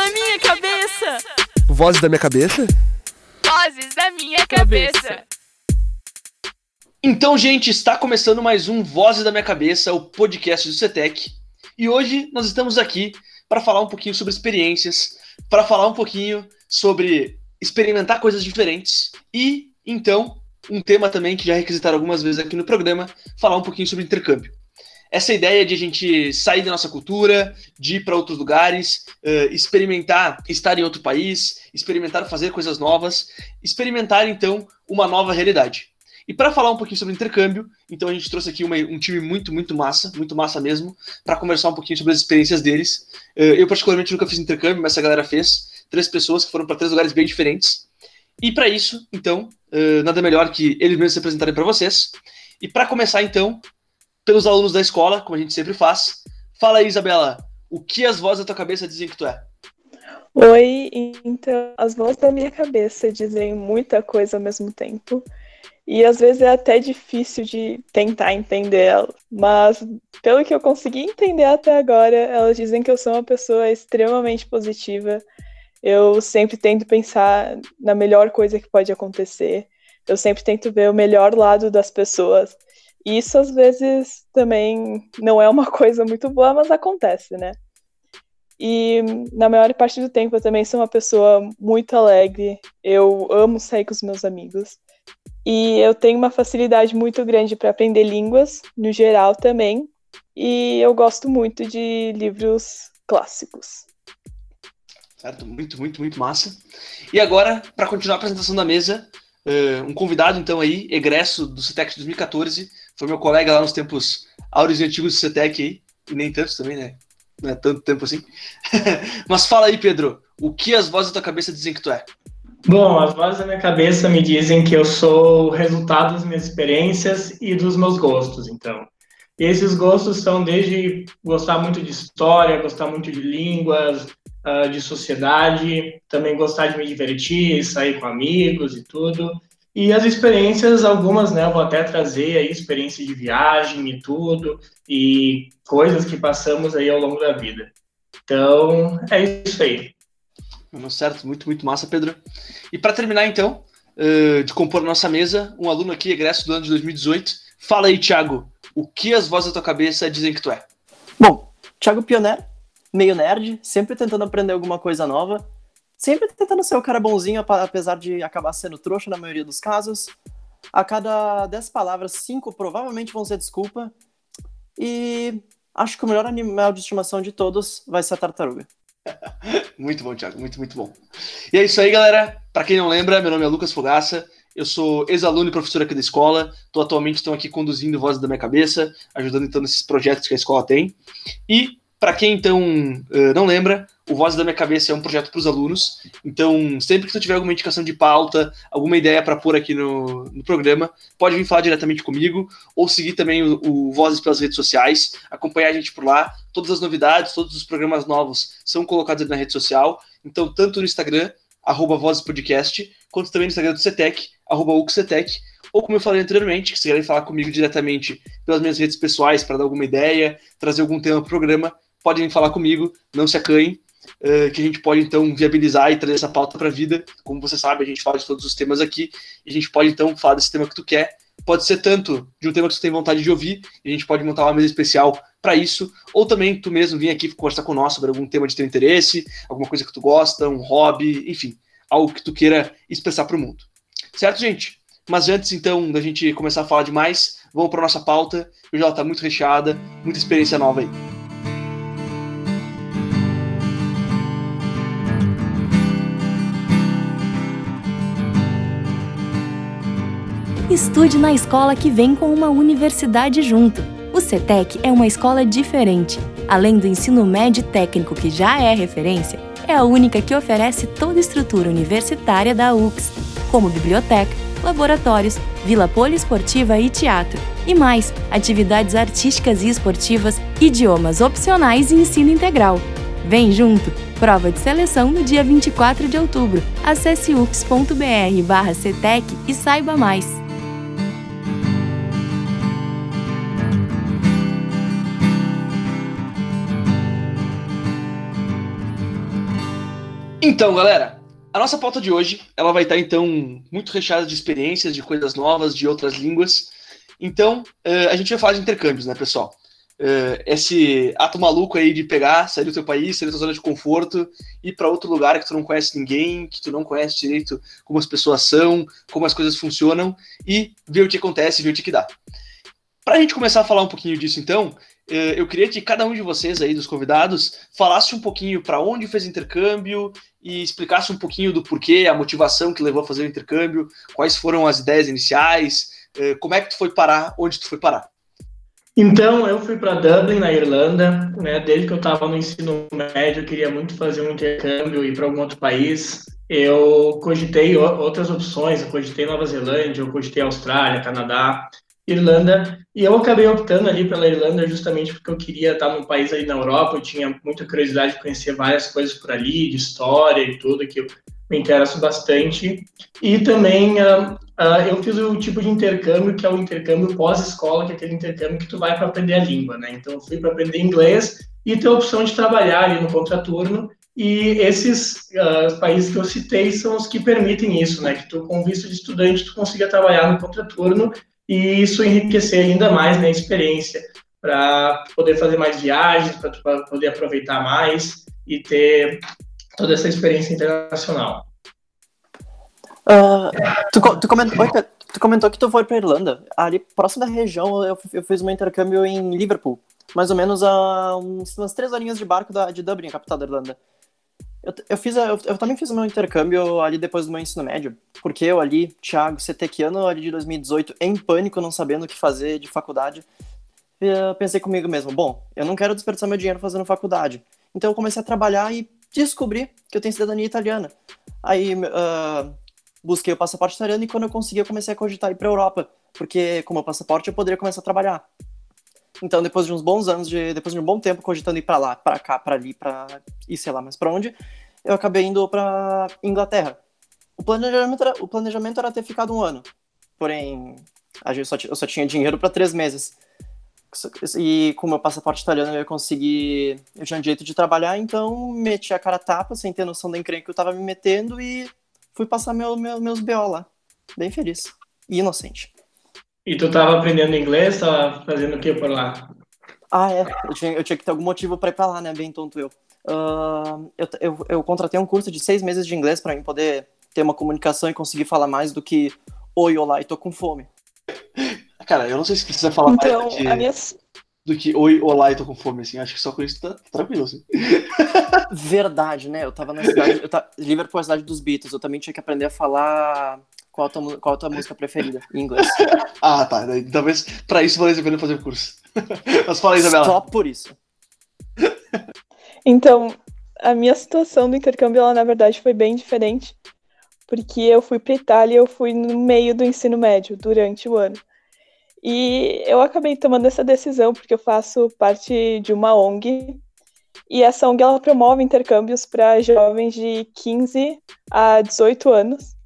da minha cabeça! Vozes da minha cabeça? Vozes da minha cabeça! Então, gente, está começando mais um Vozes da Minha Cabeça, o podcast do CETEC. E hoje nós estamos aqui para falar um pouquinho sobre experiências, para falar um pouquinho sobre experimentar coisas diferentes e, então, um tema também que já requisitaram algumas vezes aqui no programa, falar um pouquinho sobre intercâmbio. Essa ideia de a gente sair da nossa cultura, de ir para outros lugares, uh, experimentar estar em outro país, experimentar fazer coisas novas, experimentar então uma nova realidade. E para falar um pouquinho sobre intercâmbio, então a gente trouxe aqui uma, um time muito, muito massa, muito massa mesmo, para conversar um pouquinho sobre as experiências deles. Uh, eu, particularmente, nunca fiz intercâmbio, mas essa galera fez. Três pessoas que foram para três lugares bem diferentes. E para isso, então, uh, nada melhor que eles mesmos se apresentarem para vocês. E para começar, então, pelos alunos da escola, como a gente sempre faz. Fala aí, Isabela, o que as vozes da tua cabeça dizem que tu é? Oi, então, as vozes da minha cabeça dizem muita coisa ao mesmo tempo. E às vezes é até difícil de tentar entender elas. Mas, pelo que eu consegui entender até agora, elas dizem que eu sou uma pessoa extremamente positiva. Eu sempre tento pensar na melhor coisa que pode acontecer. Eu sempre tento ver o melhor lado das pessoas. Isso às vezes também não é uma coisa muito boa, mas acontece, né? E na maior parte do tempo eu também sou uma pessoa muito alegre. Eu amo sair com os meus amigos. E eu tenho uma facilidade muito grande para aprender línguas, no geral também. E eu gosto muito de livros clássicos. Certo, muito, muito, muito massa. E agora, para continuar a apresentação da mesa, uh, um convidado, então, aí, egresso do CETEC 2014, foi meu colega lá nos tempos áureos e antigos do CETEC aí, e nem tantos também, né? Não é tanto tempo assim. Mas fala aí, Pedro, o que as vozes da tua cabeça dizem que tu é? Bom, as vozes da minha cabeça me dizem que eu sou o resultado das minhas experiências e dos meus gostos, então. E esses gostos são desde gostar muito de história, gostar muito de línguas, uh, de sociedade, também gostar de me divertir, sair com amigos e tudo. E as experiências, algumas, né, eu vou até trazer aí experiência de viagem e tudo, e coisas que passamos aí ao longo da vida. Então, é isso aí. Certo, muito, muito massa, Pedro. E para terminar, então, uh, de compor a nossa mesa, um aluno aqui, egresso do ano de 2018. Fala aí, Thiago, o que as vozes da tua cabeça dizem que tu é? Bom, Thiago Pioneiro, meio nerd, sempre tentando aprender alguma coisa nova, sempre tentando ser o cara bonzinho, apesar de acabar sendo trouxa na maioria dos casos. A cada 10 palavras, 5 provavelmente vão ser desculpa. E acho que o melhor animal de estimação de todos vai ser a tartaruga. muito bom, Thiago, muito, muito bom. E é isso aí, galera. Para quem não lembra, meu nome é Lucas Fogaça. Eu sou ex-aluno e professor aqui da escola. Estou atualmente estão aqui conduzindo Vozes da Minha Cabeça, ajudando então nesses projetos que a escola tem. E para quem então não lembra, o Voz da Minha Cabeça é um projeto para os alunos. Então, sempre que tu tiver alguma indicação de pauta, alguma ideia para pôr aqui no, no, programa, pode vir falar diretamente comigo ou seguir também o, o Vozes pelas redes sociais, acompanhar a gente por lá. Todas as novidades, todos os programas novos são colocados na rede social. Então, tanto no Instagram, arroba Vozes Podcast, quanto também no Instagram do CETEC, arroba UCCETEC, ou como eu falei anteriormente, que se quiserem falar comigo diretamente pelas minhas redes pessoais para dar alguma ideia, trazer algum tema para o programa, podem falar comigo, não se acanhem, uh, que a gente pode então viabilizar e trazer essa pauta para a vida. Como você sabe, a gente fala de todos os temas aqui, e a gente pode então falar desse tema que tu quer. Pode ser tanto de um tema que tu tem vontade de ouvir, e a gente pode montar uma mesa especial para isso, ou também tu mesmo vir aqui conversar com nós sobre algum tema de teu interesse, alguma coisa que tu gosta, um hobby, enfim, algo que tu queira expressar para o mundo. Certo, gente? Mas antes, então, da gente começar a falar demais, vamos para nossa pauta. Hoje ela está muito recheada, muita experiência nova aí. Estude na escola que vem com uma universidade junto. O CETEC é uma escola diferente. Além do ensino médio técnico que já é referência, é a única que oferece toda a estrutura universitária da UX, como biblioteca, laboratórios, vila poliesportiva e teatro. E mais, atividades artísticas e esportivas, idiomas opcionais e ensino integral. Vem junto! Prova de seleção no dia 24 de outubro. Acesse ux.br/cetec e saiba mais. Então, galera, a nossa pauta de hoje, ela vai estar então muito recheada de experiências, de coisas novas, de outras línguas. Então, uh, a gente vai falar de intercâmbios, né, pessoal? Uh, esse ato maluco aí de pegar, sair do teu país, sair da tua zona de conforto, ir para outro lugar que tu não conhece ninguém, que tu não conhece direito como as pessoas são, como as coisas funcionam e ver o que acontece, ver o que dá. Para a gente começar a falar um pouquinho disso, então, uh, eu queria que cada um de vocês aí, dos convidados, falasse um pouquinho para onde fez intercâmbio e explicasse um pouquinho do porquê, a motivação que levou a fazer o intercâmbio, quais foram as ideias iniciais, uh, como é que tu foi parar, onde tu foi parar. Então, eu fui para Dublin, na Irlanda, né? Desde que eu estava no ensino médio, eu queria muito fazer um intercâmbio e ir para algum outro país. Eu cogitei outras opções, eu cogitei Nova Zelândia, eu cogitei Austrália, Canadá, Irlanda, e eu acabei optando ali pela Irlanda justamente porque eu queria estar num país aí na Europa, eu tinha muita curiosidade de conhecer várias coisas por ali, de história e tudo, que eu me interesso bastante. E também uh, uh, eu fiz o tipo de intercâmbio que é o intercâmbio pós-escola, que é aquele intercâmbio que tu vai para aprender a língua, né? Então eu fui para aprender inglês e ter a opção de trabalhar ali no contraturno. E esses uh, países que eu citei são os que permitem isso, né? Que tu, com visto de estudante, tu consiga trabalhar no contraturno e isso enriquecer ainda mais minha experiência para poder fazer mais viagens, para poder aproveitar mais e ter toda essa experiência internacional. Uh, tu, tu, comentou, tu, comentou, que tu foi para Irlanda. Ali, próximo da região, eu, eu, fiz um intercâmbio em Liverpool. Mais ou menos a uns, umas três horinhas de barco da, de Dublin, capital da Irlanda. Eu, eu, fiz eu, eu, também fiz o meu intercâmbio ali depois do meu ensino médio, porque eu ali, Thiago, ano ali de 2018, em pânico, não sabendo o que fazer de faculdade, pensei comigo mesmo, bom, eu não quero desperdiçar meu dinheiro fazendo faculdade. Então eu comecei a trabalhar e descobri que eu tenho cidadania italiana. Aí uh, busquei o passaporte italiano e quando eu consegui eu comecei a cogitar ir para Europa, porque com o passaporte eu poderia começar a trabalhar. Então, depois de uns bons anos, de, depois de um bom tempo cogitando ir para lá, para cá, para ali, para ir sei lá mais para onde, eu acabei indo para Inglaterra. O planejamento, era, o planejamento era ter ficado um ano, porém eu só, eu só tinha dinheiro para três meses. E com o meu passaporte italiano eu ia conseguir. Eu tinha direito de trabalhar, então meti a cara a tapa, sem ter noção da encrenca que eu tava me metendo e fui passar meu, meu, meus BO lá. Bem feliz. E inocente. E tu tava aprendendo inglês? Tava fazendo o que por lá? Ah, é. Eu tinha, eu tinha que ter algum motivo para ir pra lá, né? Bem tonto eu. Uh, eu, eu. Eu contratei um curso de seis meses de inglês para mim poder ter uma comunicação e conseguir falar mais do que oi, olá e tô com fome. Cara, eu não sei se precisa falar então, mais do que, minha... do que oi, olá e tô com fome, assim. Acho que só com isso tá tranquilo, assim. Verdade, né? Eu tava na cidade. Eu tava, Liverpool é a cidade dos Beatles. Eu também tinha que aprender a falar qual a tua, qual a tua música preferida em inglês? ah, tá. Talvez pra isso valesse a pena fazer o curso. Mas fala, Isabela. Só por isso. Então, a minha situação do intercâmbio, ela, na verdade, foi bem diferente. Porque eu fui para Itália e eu fui no meio do ensino médio, durante o ano. E eu acabei tomando essa decisão porque eu faço parte de uma ONG. E essa ONG ela promove intercâmbios para jovens de 15 a 18 anos.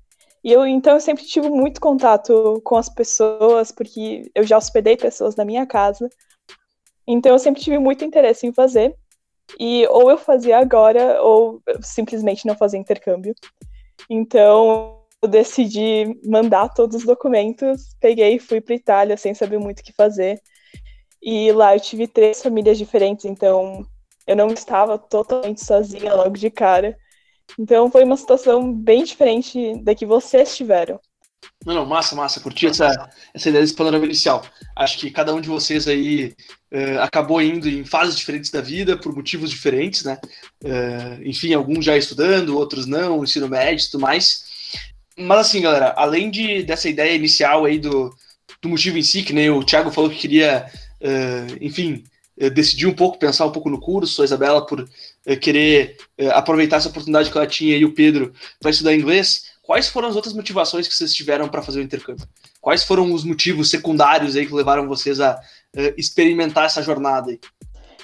E eu, então, eu sempre tive muito contato com as pessoas, porque eu já hospedei pessoas na minha casa. Então, eu sempre tive muito interesse em fazer. E ou eu fazia agora, ou simplesmente não fazia intercâmbio. Então, eu decidi mandar todos os documentos, peguei e fui para Itália sem saber muito o que fazer. E lá eu tive três famílias diferentes, então eu não estava totalmente sozinha logo de cara. Então foi uma situação bem diferente da que vocês tiveram. Não, não, massa, massa. Curti essa, essa ideia desse panorama inicial. Acho que cada um de vocês aí uh, acabou indo em fases diferentes da vida, por motivos diferentes, né? Uh, enfim, alguns já estudando, outros não, ensino médio e tudo mais. Mas assim, galera, além de, dessa ideia inicial aí do, do motivo em si, que nem o Thiago falou que queria, uh, enfim, decidir um pouco, pensar um pouco no curso, a Isabela por querer eh, aproveitar essa oportunidade que ela tinha e o Pedro para estudar inglês, quais foram as outras motivações que vocês tiveram para fazer o intercâmbio? Quais foram os motivos secundários aí que levaram vocês a uh, experimentar essa jornada aí?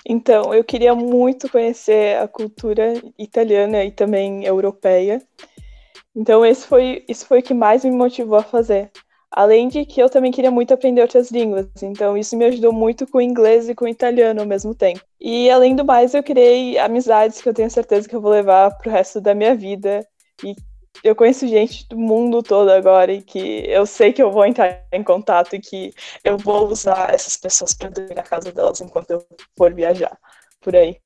Então, eu queria muito conhecer a cultura italiana e também europeia. Então, esse foi, isso foi o que mais me motivou a fazer. Além de que eu também queria muito aprender outras línguas, então isso me ajudou muito com o inglês e com o italiano ao mesmo tempo. E além do mais, eu criei amizades que eu tenho certeza que eu vou levar pro resto da minha vida e eu conheço gente do mundo todo agora e que eu sei que eu vou entrar em contato e que eu vou usar essas pessoas para dormir na casa delas enquanto eu for viajar por aí.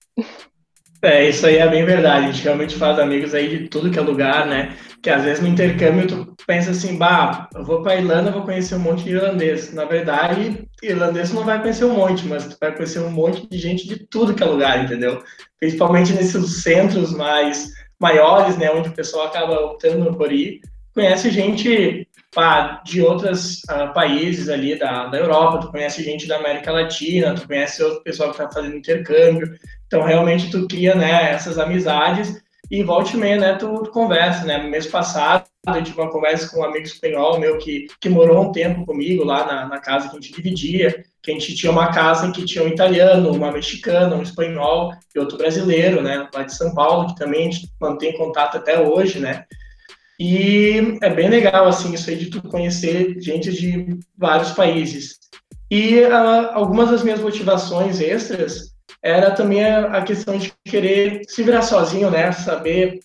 É, isso aí é bem verdade. A gente realmente faz amigos aí de tudo que é lugar, né? Que às vezes no intercâmbio tu pensa assim, bah, eu vou para Irlanda, vou conhecer um monte de irlandês. Na verdade, irlandês não vai conhecer um monte, mas tu vai conhecer um monte de gente de tudo que é lugar, entendeu? Principalmente nesses centros mais maiores, né, onde o pessoal acaba optando por ir, conhece gente pá, de outros uh, países ali da, da Europa, tu conhece gente da América Latina, tu conhece outro pessoal que está fazendo intercâmbio, então realmente tu cria, né, essas amizades e volte e meia, né, tu, tu conversa, né, mês passado eu tive uma conversa com um amigo espanhol meu que, que morou um tempo comigo lá na, na casa que a gente dividia, que a gente tinha uma casa em que tinha um italiano, uma mexicana, um espanhol e outro brasileiro, né, lá de São Paulo, que também a gente mantém contato até hoje, né, e é bem legal, assim, isso aí de tu conhecer gente de vários países. E uh, algumas das minhas motivações extras era também a, questão de querer se virar sozinho, né, saber,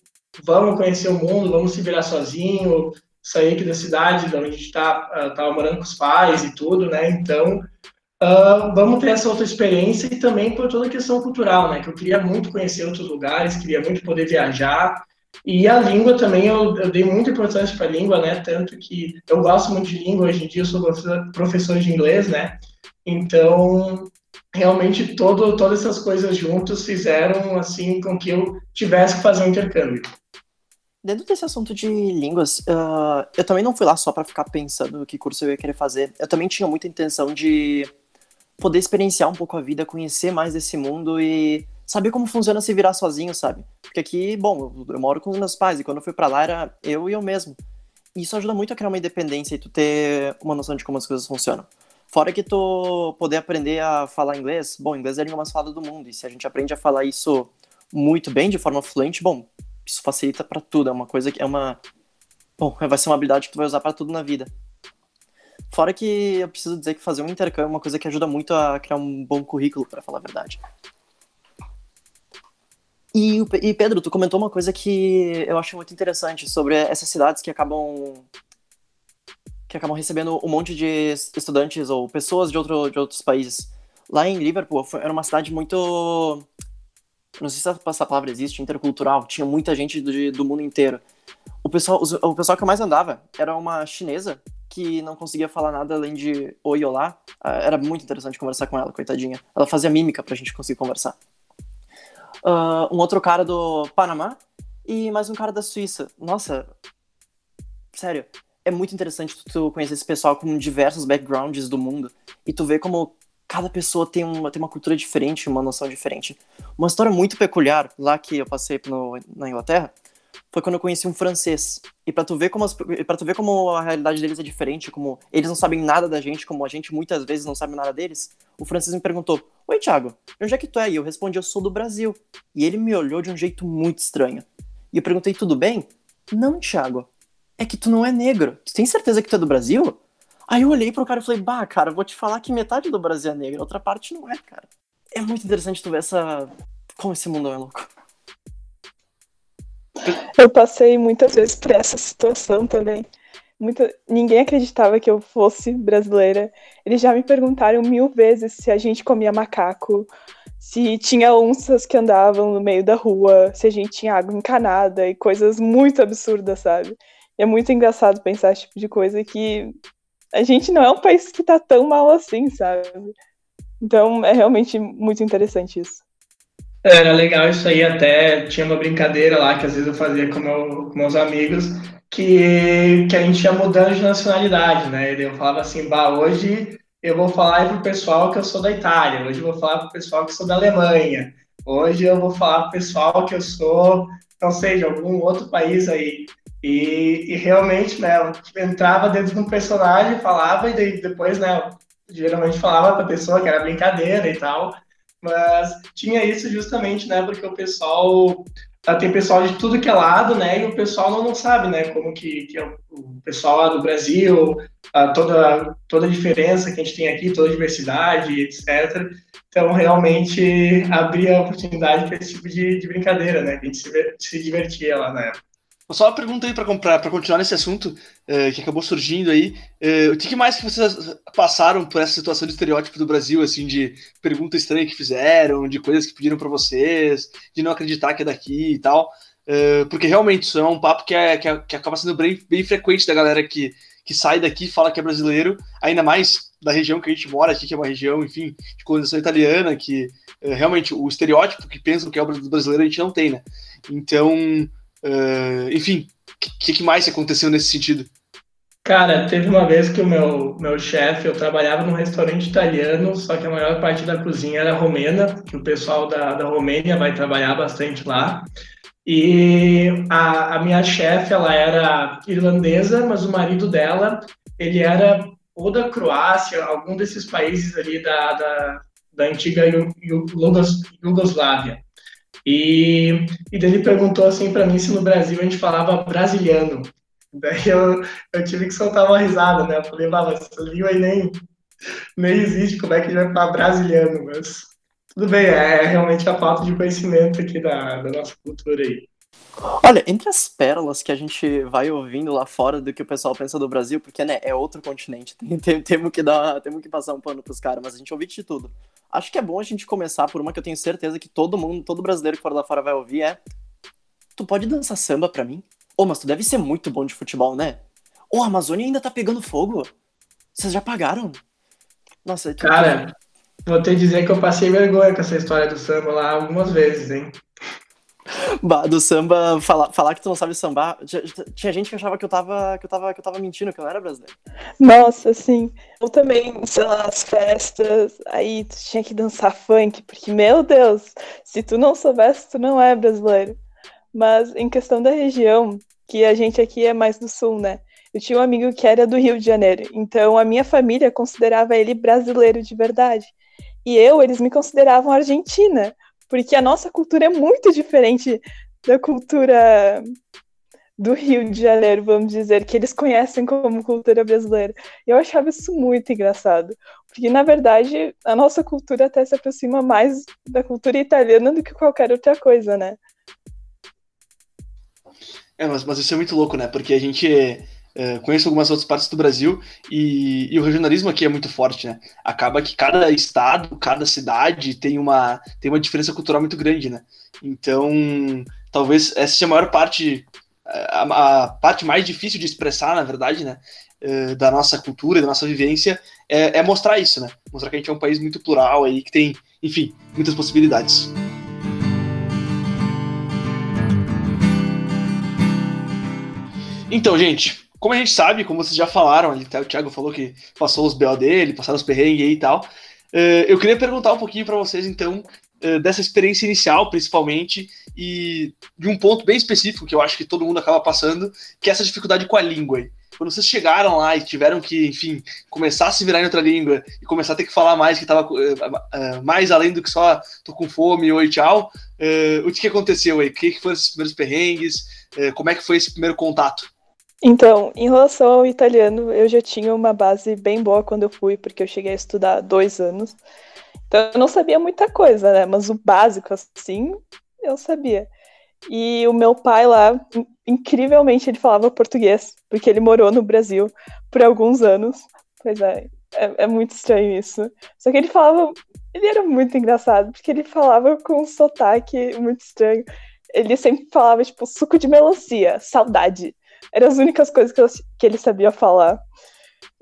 vamos conhecer o mundo, vamos se virar sozinho, sair aqui da cidade, de onde a gente uh, tava morando com os pais e tudo, né, então Uh, vamos ter essa outra experiência e também por toda a questão cultural, né? Que eu queria muito conhecer outros lugares, queria muito poder viajar. E a língua também, eu, eu dei muita importância para a língua, né? Tanto que eu gosto muito de língua, hoje em dia eu sou professor de inglês, né? Então, realmente, todo, todas essas coisas juntas fizeram, assim, com que eu tivesse que fazer um intercâmbio. Dentro desse assunto de línguas, uh, eu também não fui lá só para ficar pensando que curso eu ia querer fazer. Eu também tinha muita intenção de poder experienciar um pouco a vida, conhecer mais desse mundo e saber como funciona se virar sozinho, sabe? Porque aqui, bom, eu, eu moro com os meus pais e quando eu fui para lá era eu e eu mesmo. E isso ajuda muito a criar uma independência e tu ter uma noção de como as coisas funcionam. Fora que tu poder aprender a falar inglês, bom, inglês é a língua mais falada do mundo, e se a gente aprende a falar isso muito bem, de forma fluente, bom, isso facilita para tudo, é uma coisa que é uma bom, vai ser uma habilidade que tu vai usar para tudo na vida. Fora que eu preciso dizer que fazer um intercâmbio é uma coisa que ajuda muito a criar um bom currículo, para falar a verdade. E, e, Pedro, tu comentou uma coisa que eu acho muito interessante sobre essas cidades que acabam que acabam recebendo um monte de estudantes ou pessoas de, outro, de outros países. Lá em Liverpool foi, era uma cidade muito não sei se essa palavra existe, intercultural, tinha muita gente do, do mundo inteiro. O pessoal, o pessoal que eu mais andava era uma chinesa que não conseguia falar nada além de oi, olá. Ah, era muito interessante conversar com ela, coitadinha. Ela fazia mímica pra gente conseguir conversar. Uh, um outro cara do Panamá e mais um cara da Suíça. Nossa, sério, é muito interessante tu conhecer esse pessoal com diversos backgrounds do mundo e tu ver como cada pessoa tem uma, tem uma cultura diferente, uma noção diferente. Uma história muito peculiar lá que eu passei no, na Inglaterra foi quando eu conheci um francês. E para tu ver como para tu ver como a realidade deles é diferente, como eles não sabem nada da gente, como a gente muitas vezes não sabe nada deles, o francês me perguntou: "Oi, Thiago, de onde é que tu é?" E eu respondi: "Eu sou do Brasil". E ele me olhou de um jeito muito estranho. E eu perguntei: "Tudo bem?" "Não, Thiago. É que tu não é negro. Tu tem certeza que tu é do Brasil?" Aí eu olhei pro cara e falei: "Bah, cara, vou te falar que metade do Brasil é negro, outra parte não é, cara." É muito interessante tu ver essa como esse mundo é louco. Eu passei muitas vezes por essa situação também. Muita... Ninguém acreditava que eu fosse brasileira. Eles já me perguntaram mil vezes se a gente comia macaco, se tinha onças que andavam no meio da rua, se a gente tinha água encanada e coisas muito absurdas, sabe? É muito engraçado pensar esse tipo de coisa que a gente não é um país que tá tão mal assim, sabe? Então é realmente muito interessante isso. Era legal isso aí, até tinha uma brincadeira lá que às vezes eu fazia com, meu, com meus amigos, que, que a gente ia mudando de nacionalidade, né? Eu falava assim, bah, hoje eu vou falar para o pessoal que eu sou da Itália, hoje eu vou falar para o pessoal que eu sou da Alemanha, hoje eu vou falar para o pessoal que eu sou, não de algum outro país aí. E, e realmente, né, eu entrava dentro de um personagem, falava, e depois, né, geralmente falava para a pessoa que era brincadeira e tal. Mas tinha isso justamente, né, porque o pessoal uh, tem pessoal de tudo que é lado, né? E o pessoal não, não sabe, né? Como que, que é o pessoal lá do Brasil, uh, toda, toda a diferença que a gente tem aqui, toda a diversidade, etc. Então, realmente, abria a oportunidade para esse tipo de, de, brincadeira, né? Que a gente se, se divertia lá na época. Só uma pergunta aí para continuar nesse assunto uh, que acabou surgindo aí. Uh, o que mais que vocês passaram por essa situação de estereótipo do Brasil, assim, de pergunta estranha que fizeram, de coisas que pediram para vocês, de não acreditar que é daqui e tal? Uh, porque realmente isso é um papo que, é, que, é, que acaba sendo bem, bem frequente da galera que, que sai daqui e fala que é brasileiro, ainda mais da região que a gente mora aqui, que é uma região, enfim, de colonização italiana, que realmente o estereótipo que pensam que é o brasileiro a gente não tem, né? Então Uh, enfim, o que, que, mais aconteceu nesse sentido? Cara, teve uma vez que o meu, meu chefe, eu trabalhava num restaurante italiano, só que a maior parte da cozinha era romena, que o pessoal da, da Romênia vai trabalhar bastante lá. E a, a minha chefe, ela era irlandesa, mas o marido dela, ele era ou da Croácia, algum desses países ali da, da, da antiga Iugoslávia. E, e daí ele perguntou assim para mim se no Brasil a gente falava brasiliano. Daí eu, eu tive que soltar uma risada, né? Eu falei, mas essa língua aí nem, nem existe, como é que a gente vai falar brasiliano? Mas tudo bem, é realmente a falta de conhecimento aqui da, da nossa cultura aí. Olha, entre as pérolas que a gente vai ouvindo lá fora do que o pessoal pensa do Brasil, porque né, é outro continente, tem, tem, temos, que dar, temos que passar um pano pros caras, mas a gente ouve de tudo. Acho que é bom a gente começar por uma que eu tenho certeza que todo mundo, todo brasileiro que for lá fora vai ouvir, é Tu pode dançar samba pra mim? Ô, oh, mas tu deve ser muito bom de futebol, né? Ô, oh, a Amazônia ainda tá pegando fogo? Vocês já pagaram? Nossa, tu... Cara, vou te dizer que eu passei vergonha com essa história do samba lá algumas vezes, hein? Do samba, falar, falar que tu não sabe sambar. Tinha gente que achava que eu tava, que eu tava, que eu tava mentindo, que eu não era brasileiro. Nossa, sim. Eu também, sei lá, as festas, aí tu tinha que dançar funk, porque, meu Deus, se tu não soubesse, tu não é brasileiro. Mas em questão da região, que a gente aqui é mais do sul, né? Eu tinha um amigo que era do Rio de Janeiro, então a minha família considerava ele brasileiro de verdade. E eu, eles me consideravam argentina, porque a nossa cultura é muito diferente da cultura do Rio de Janeiro, vamos dizer, que eles conhecem como cultura brasileira. Eu achava isso muito engraçado, porque na verdade a nossa cultura até se aproxima mais da cultura italiana do que qualquer outra coisa, né? É, mas, mas isso é muito louco, né? Porque a gente Uh, conheço algumas outras partes do Brasil e, e, o regionalismo aqui é muito forte, né? Acaba que cada estado, cada cidade tem uma, tem uma diferença cultural muito grande, né? Então, talvez essa seja a maior parte, a, a parte mais difícil de expressar, na verdade, né? Uh, da nossa cultura, da nossa vivência, é, é mostrar isso, né? Mostrar que a gente é um país muito plural aí, que tem, enfim, muitas possibilidades. Então, gente, como a gente sabe, como vocês já falaram, até o Thiago falou que passou os BO dele, passaram os perrengues e tal. Uh, eu queria perguntar um pouquinho para vocês, então, uh, dessa experiência inicial, principalmente, e de um ponto bem específico que eu acho que todo mundo acaba passando, que é essa dificuldade com a língua. Quando vocês chegaram lá e tiveram que, enfim, começar a se virar em outra língua e começar a ter que falar mais, que estava uh, mais além do que só tô com fome, oi, tchau, o que, aconteceu aí? O que foram esses primeiros perrengues? como é que foi esse primeiro contato? Então, em relação ao italiano, eu já tinha uma base bem boa quando eu fui, porque eu cheguei a estudar dois anos. Então, eu não sabia muita coisa, né? Mas o básico, assim, eu sabia. E o meu pai lá, incrivelmente, ele falava português, porque ele morou no Brasil por alguns anos. Pois é, é, é muito estranho isso. Só que ele falava. Ele era muito engraçado, porque ele falava com um sotaque muito estranho. Ele sempre falava, tipo, suco de melancia, saudade. Eram as únicas coisas que, eu, que ele sabia falar.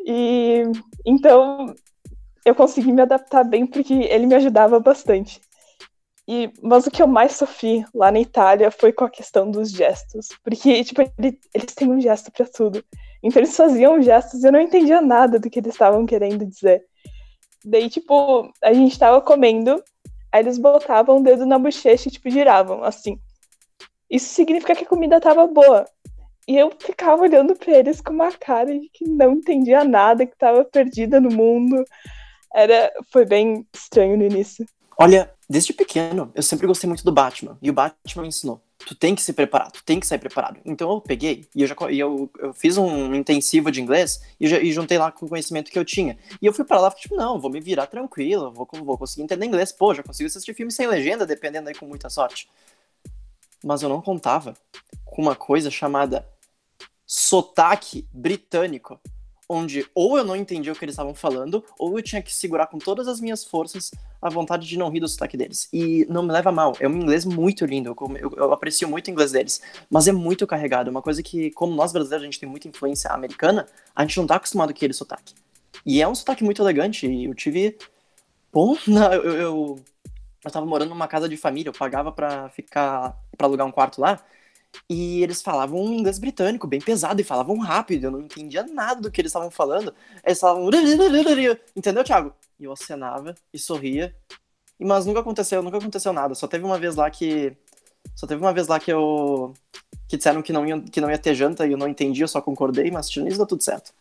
E então eu consegui me adaptar bem porque ele me ajudava bastante. E, mas o que eu mais sofri lá na Itália foi com a questão dos gestos. Porque, tipo, ele, eles têm um gesto para tudo. Então eles faziam gestos e eu não entendia nada do que eles estavam querendo dizer. Daí, tipo, a gente tava comendo, aí eles botavam o dedo na bochecha e, tipo, giravam, assim. Isso significa que a comida tava boa. E eu ficava olhando para eles com uma cara de que não entendia nada, que estava perdida no mundo. Era, foi bem estranho no início. Olha, desde pequeno, eu sempre gostei muito do Batman. E o Batman me ensinou. tu tem que se preparar, tu tem que sair preparado. Então eu peguei e eu já e eu, eu fiz um intensivo de inglês e, já, e juntei lá com o conhecimento que eu tinha. E eu fui para lá, tipo, não, vou me virar tranquilo, vou, vou conseguir entender inglês. Pô, já consigo assistir filme sem legenda, dependendo aí com muita sorte. Mas eu não contava com uma coisa chamada sotaque britânico onde ou eu não entendia o que eles estavam falando, ou eu tinha que segurar com todas as minhas forças a vontade de não rir do sotaque deles. E não me leva mal, é um inglês muito lindo, eu, eu, aprecio muito o inglês deles, mas é muito carregado, é uma coisa que, como nós brasileiros, a gente tem muita influência americana, a gente não tá acostumado com aquele sotaque. E é um sotaque muito elegante, e eu tive... Bom, não, eu, eu, eu tava morando numa casa de família, eu pagava para ficar, para alugar um quarto lá, e eles falavam um inglês britânico, bem pesado, e falavam rápido. Eu não entendia nada do que eles estavam falando. Eles falavam. Entendeu, Thiago? E eu acenava e sorria. Mas nunca aconteceu, nunca aconteceu nada. Só teve uma vez lá que. Só teve uma vez lá que eu. Que disseram que não ia, que não ia ter janta e eu não entendi, eu só concordei, mas tirando isso deu tudo certo.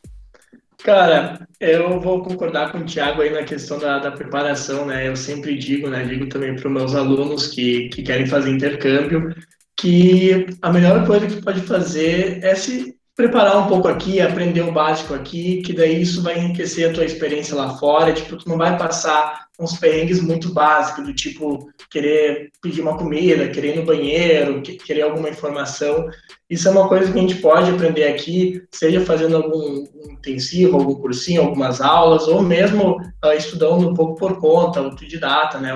Cara, eu vou concordar com o Thiago aí na questão da, da preparação, né? Eu sempre digo, né? Digo também para os meus alunos que, que querem fazer intercâmbio, que a melhor coisa que pode fazer é se preparar um pouco aqui, aprender o básico aqui, que daí isso vai enriquecer a tua experiência lá fora, tipo, tu não vai passar uns perrengues muito básicos, do tipo, querer pedir uma comida, querer ir no banheiro, querer alguma informação. Isso é uma coisa que a gente pode aprender aqui, seja fazendo algum intensivo, algum cursinho, algumas aulas, ou mesmo uh, estudando um pouco por conta, autodidata, né?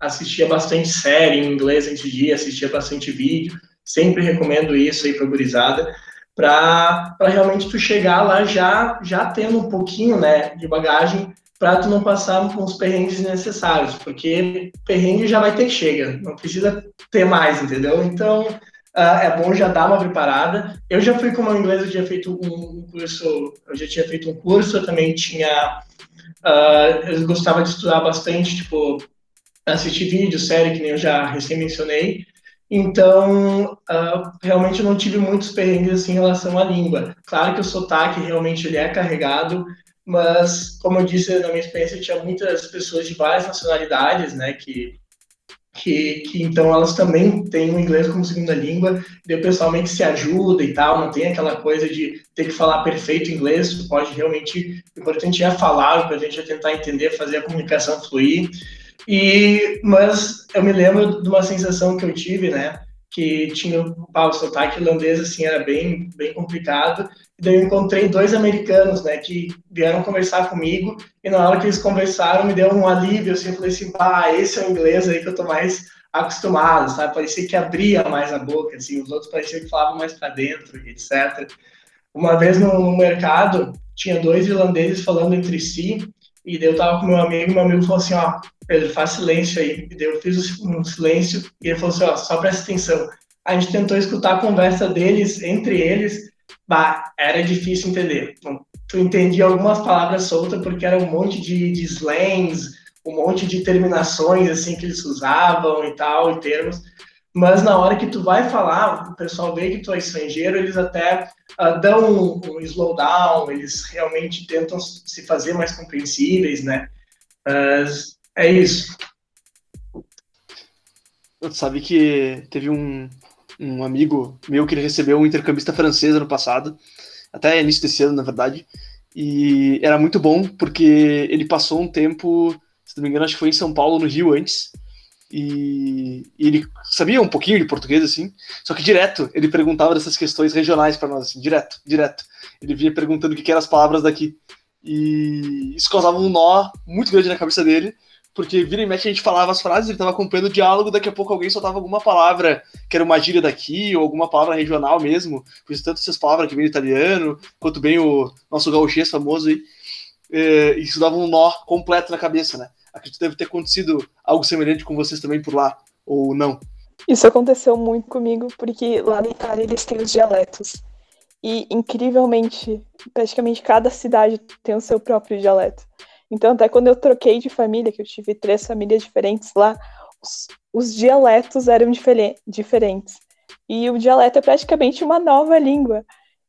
Assistia bastante série em inglês antes de ir, assistia bastante vídeo, sempre recomendo isso aí para gurizada, para realmente tu chegar lá já já tendo um pouquinho, né, de bagagem para tu não passar com os perrengues necessários, porque perrengue já vai ter chega, não precisa ter mais, entendeu? Então, uh, é bom já dar uma preparada. Eu já fui com o inglês, eu tinha feito um curso, eu já tinha feito um curso, eu também tinha Uh, eu gostava de estudar bastante, tipo, assistir vídeo, série, que nem eu já recém mencionei. Então, uh, realmente eu não tive muitos perrengues assim, em relação à língua. Claro que o sotaque realmente ele é carregado, mas, como eu disse na minha experiência, tinha muitas pessoas de várias nacionalidades, né, que, que, que então elas também têm o inglês como segunda língua, e o pessoal meio que se ajuda e tal, não tem aquela coisa de ter que falar perfeito inglês, pode realmente, o importante é falar, o importante é tentar entender, fazer a comunicação fluir, e, mas eu me lembro de uma sensação que eu tive, né? Que tinha pá, o sotaque irlandês, assim, era bem, bem complicado. E daí eu encontrei dois americanos, né? Que vieram conversar comigo. E na hora que eles conversaram, me deu um alívio, assim. Eu falei assim, pá, esse é o inglês aí que eu tô mais acostumado, sabe? Parecia que abria mais a boca, assim. Os outros pareciam que falavam mais para dentro, etc. Uma vez no, mercado, tinha dois irlandeses falando entre si. E daí eu tava com meu amigo, meu amigo falou assim, ó, Pedro, faz silêncio aí. E daí eu fiz um silêncio e ele falou assim, ó, só presta atenção. A gente tentou escutar a conversa deles, entre eles, bah, era difícil entender. Tu entendia algumas palavras soltas porque era um monte de, de slangs, um monte de terminações, assim, que eles usavam e tal, e termos. Mas na hora que tu vai falar, o pessoal vê que tu é estrangeiro, eles até uh, dão um, um slowdown, eles realmente tentam se fazer mais compreensíveis, né? Mas é isso. Sabe que teve um, um amigo meu que ele recebeu um intercambista francês ano passado, até início desse ano, na verdade, e era muito bom porque ele passou um tempo, se não me engano, acho que foi em São Paulo, no Rio antes, e, e, ele sabia um pouquinho de português, assim, só que direto ele perguntava dessas questões regionais para nós, assim, direto, direto. Ele vinha perguntando o que, que eram as palavras daqui. E isso causava um nó muito grande na cabeça dele, porque vira e mexe a gente falava as frases, ele estava acompanhando o diálogo, daqui a pouco alguém soltava alguma palavra que era uma gíria daqui, ou alguma palavra regional mesmo, por tanto essas palavras que vem do italiano, quanto bem o nosso gauchês famoso aí, é, isso dava um nó completo na cabeça, né? Acredito que deve ter acontecido algo semelhante com vocês também por lá, ou não? Isso aconteceu muito comigo, porque lá na Itália eles têm os dialetos. E, incrivelmente, praticamente cada cidade tem o seu próprio dialeto. Então, até quando eu troquei de família, que eu tive três famílias diferentes lá, os, os dialetos eram diferentes. E o dialeto é praticamente uma nova língua.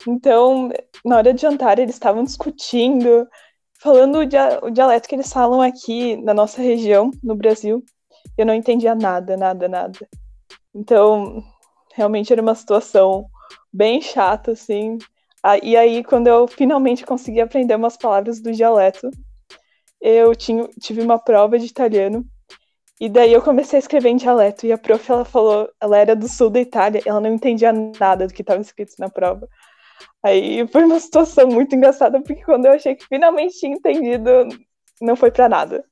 Então, na hora de jantar, eles estavam discutindo Falando o, dia, o dialeto que eles falam aqui na nossa região, no Brasil, eu não entendia nada, nada, nada. Então, Realmente era uma situação bem chata, assim. Ah, e aí, quando eu finalmente consegui aprender umas palavras do dialeto, eu tinha, tive uma prova de italiano. E daí eu comecei a escrever em dialeto. E a prof, ela falou, ela era do sul da Itália, ela não entendia nada do que estava escrito na prova. Aí foi uma situação muito engraçada, porque quando eu achei que finalmente tinha entendido, não foi para nada.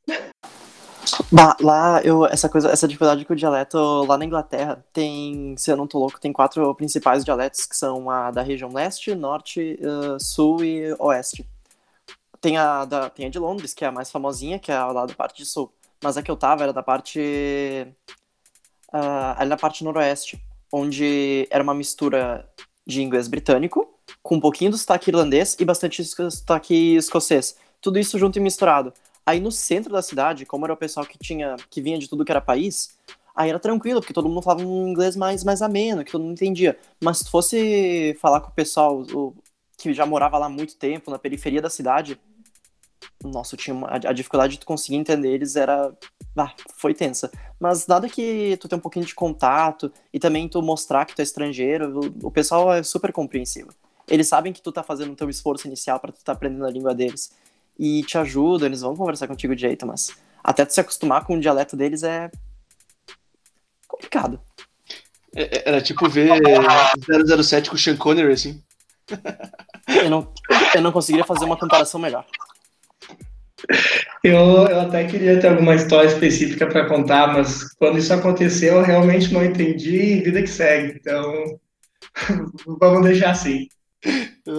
Bah, lá, eu, essa coisa, essa dificuldade com o dialeto, lá na Inglaterra, tem, se eu não tô louco, tem quatro principais dialetos, que são a da região leste, norte, uh, sul e oeste. Tem a, da, tem a de Londres, que é a mais famosinha, que é lá da parte de sul. Mas a que eu tava era da parte. Uh, ali na parte noroeste, onde era uma mistura de inglês britânico, com um pouquinho do sotaque irlandês e bastante sotaque escocês. Tudo isso junto e misturado. Aí no centro da cidade, como era o pessoal que tinha que vinha de tudo que era país, aí era tranquilo, porque todo mundo falava um inglês mais, mais ameno, que todo mundo entendia. Mas se fosse falar com o pessoal o, que já morava lá há muito tempo, na periferia da cidade, nossa, tinha uma, a, dificuldade de tu conseguir entender eles era. Ah, foi tensa. Mas nada que tu tenha um pouquinho de contato e também tu mostrar que tu é estrangeiro, o, o pessoal é super compreensivo. Eles sabem que tu tá fazendo o teu esforço inicial para tu tá aprendendo a língua deles. E te ajudam, eles vão conversar contigo de jeito, mas até tu se acostumar com o dialeto deles é complicado. É, é era tipo ver 007 com o Sean Connery, assim. eu, não, eu não conseguiria fazer uma comparação melhor. Eu, eu até queria ter alguma história específica para contar, mas quando isso aconteceu, eu realmente não entendi e vida que segue. Então, vamos deixar assim.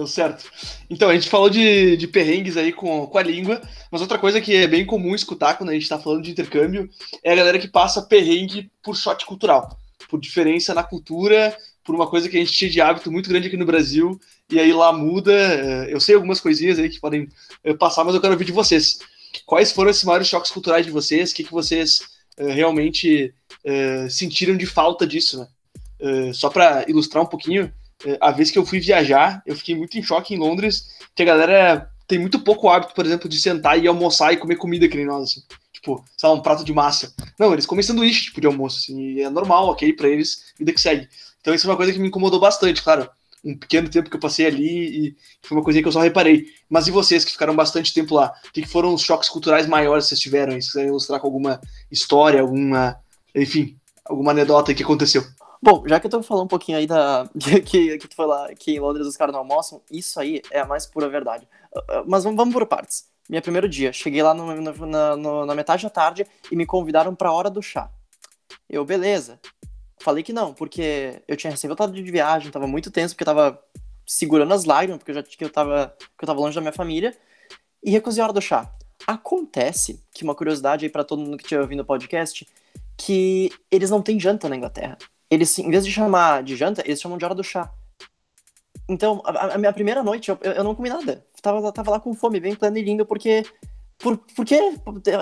Certo. Então, a gente falou de, de perrengues aí com, com a língua, mas outra coisa que é bem comum escutar quando a gente está falando de intercâmbio é a galera que passa perrengue por choque cultural, por diferença na cultura, por uma coisa que a gente tinha de hábito muito grande aqui no Brasil, e aí lá muda. Eh, eu sei algumas coisinhas aí que podem eh, passar, mas eu quero ouvir de vocês. Quais foram esses maiores choques culturais de vocês? O que, que vocês uh, realmente sentiram de falta disso, né? Só para ilustrar um pouquinho, a vez que eu fui viajar, eu fiquei muito em choque em Londres, que a galera tem muito pouco hábito, por exemplo, de sentar e almoçar e comer comida que nem nós, assim. Tipo, sei lá, um prato de massa. Não, eles comem sanduíche, tipo, de almoço, assim, e é normal, ok, pra eles, vida que segue. Então isso é uma coisa que me incomodou bastante, claro um pequeno tempo que eu passei ali e foi uma coisinha que eu só reparei. Mas e vocês que ficaram bastante tempo lá? O que, foram os choques culturais maiores que vocês tiveram? Se quiserem ilustrar com alguma história, alguma, enfim, alguma anedota que aconteceu. Bom, já que eu tô falando um pouquinho aí da. que, que tu foi lá, que em Londres os caras não almoçam, isso aí é a mais pura verdade. Ah, ah, mas vamos, vamos por partes. Meu primeiro dia, cheguei lá no, no, na, no, na metade da tarde e me convidaram pra hora do chá. Eu, beleza. Falei que não, porque eu tinha recém voltado de viagem, tava muito tenso, porque eu tava segurando as lágrimas, porque eu já que eu tava, que eu tava longe da minha família, e recusei a hora do chá. Acontece que uma curiosidade aí para todo mundo que estiver ouvindo o podcast, que eles não têm janta na Inglaterra. Eles, em vez de chamar de janta, eles chamam de hora do chá. Então, a, a minha primeira noite, eu, eu não comi nada. Tava, tava lá com fome, bem planilhando, porque por, porque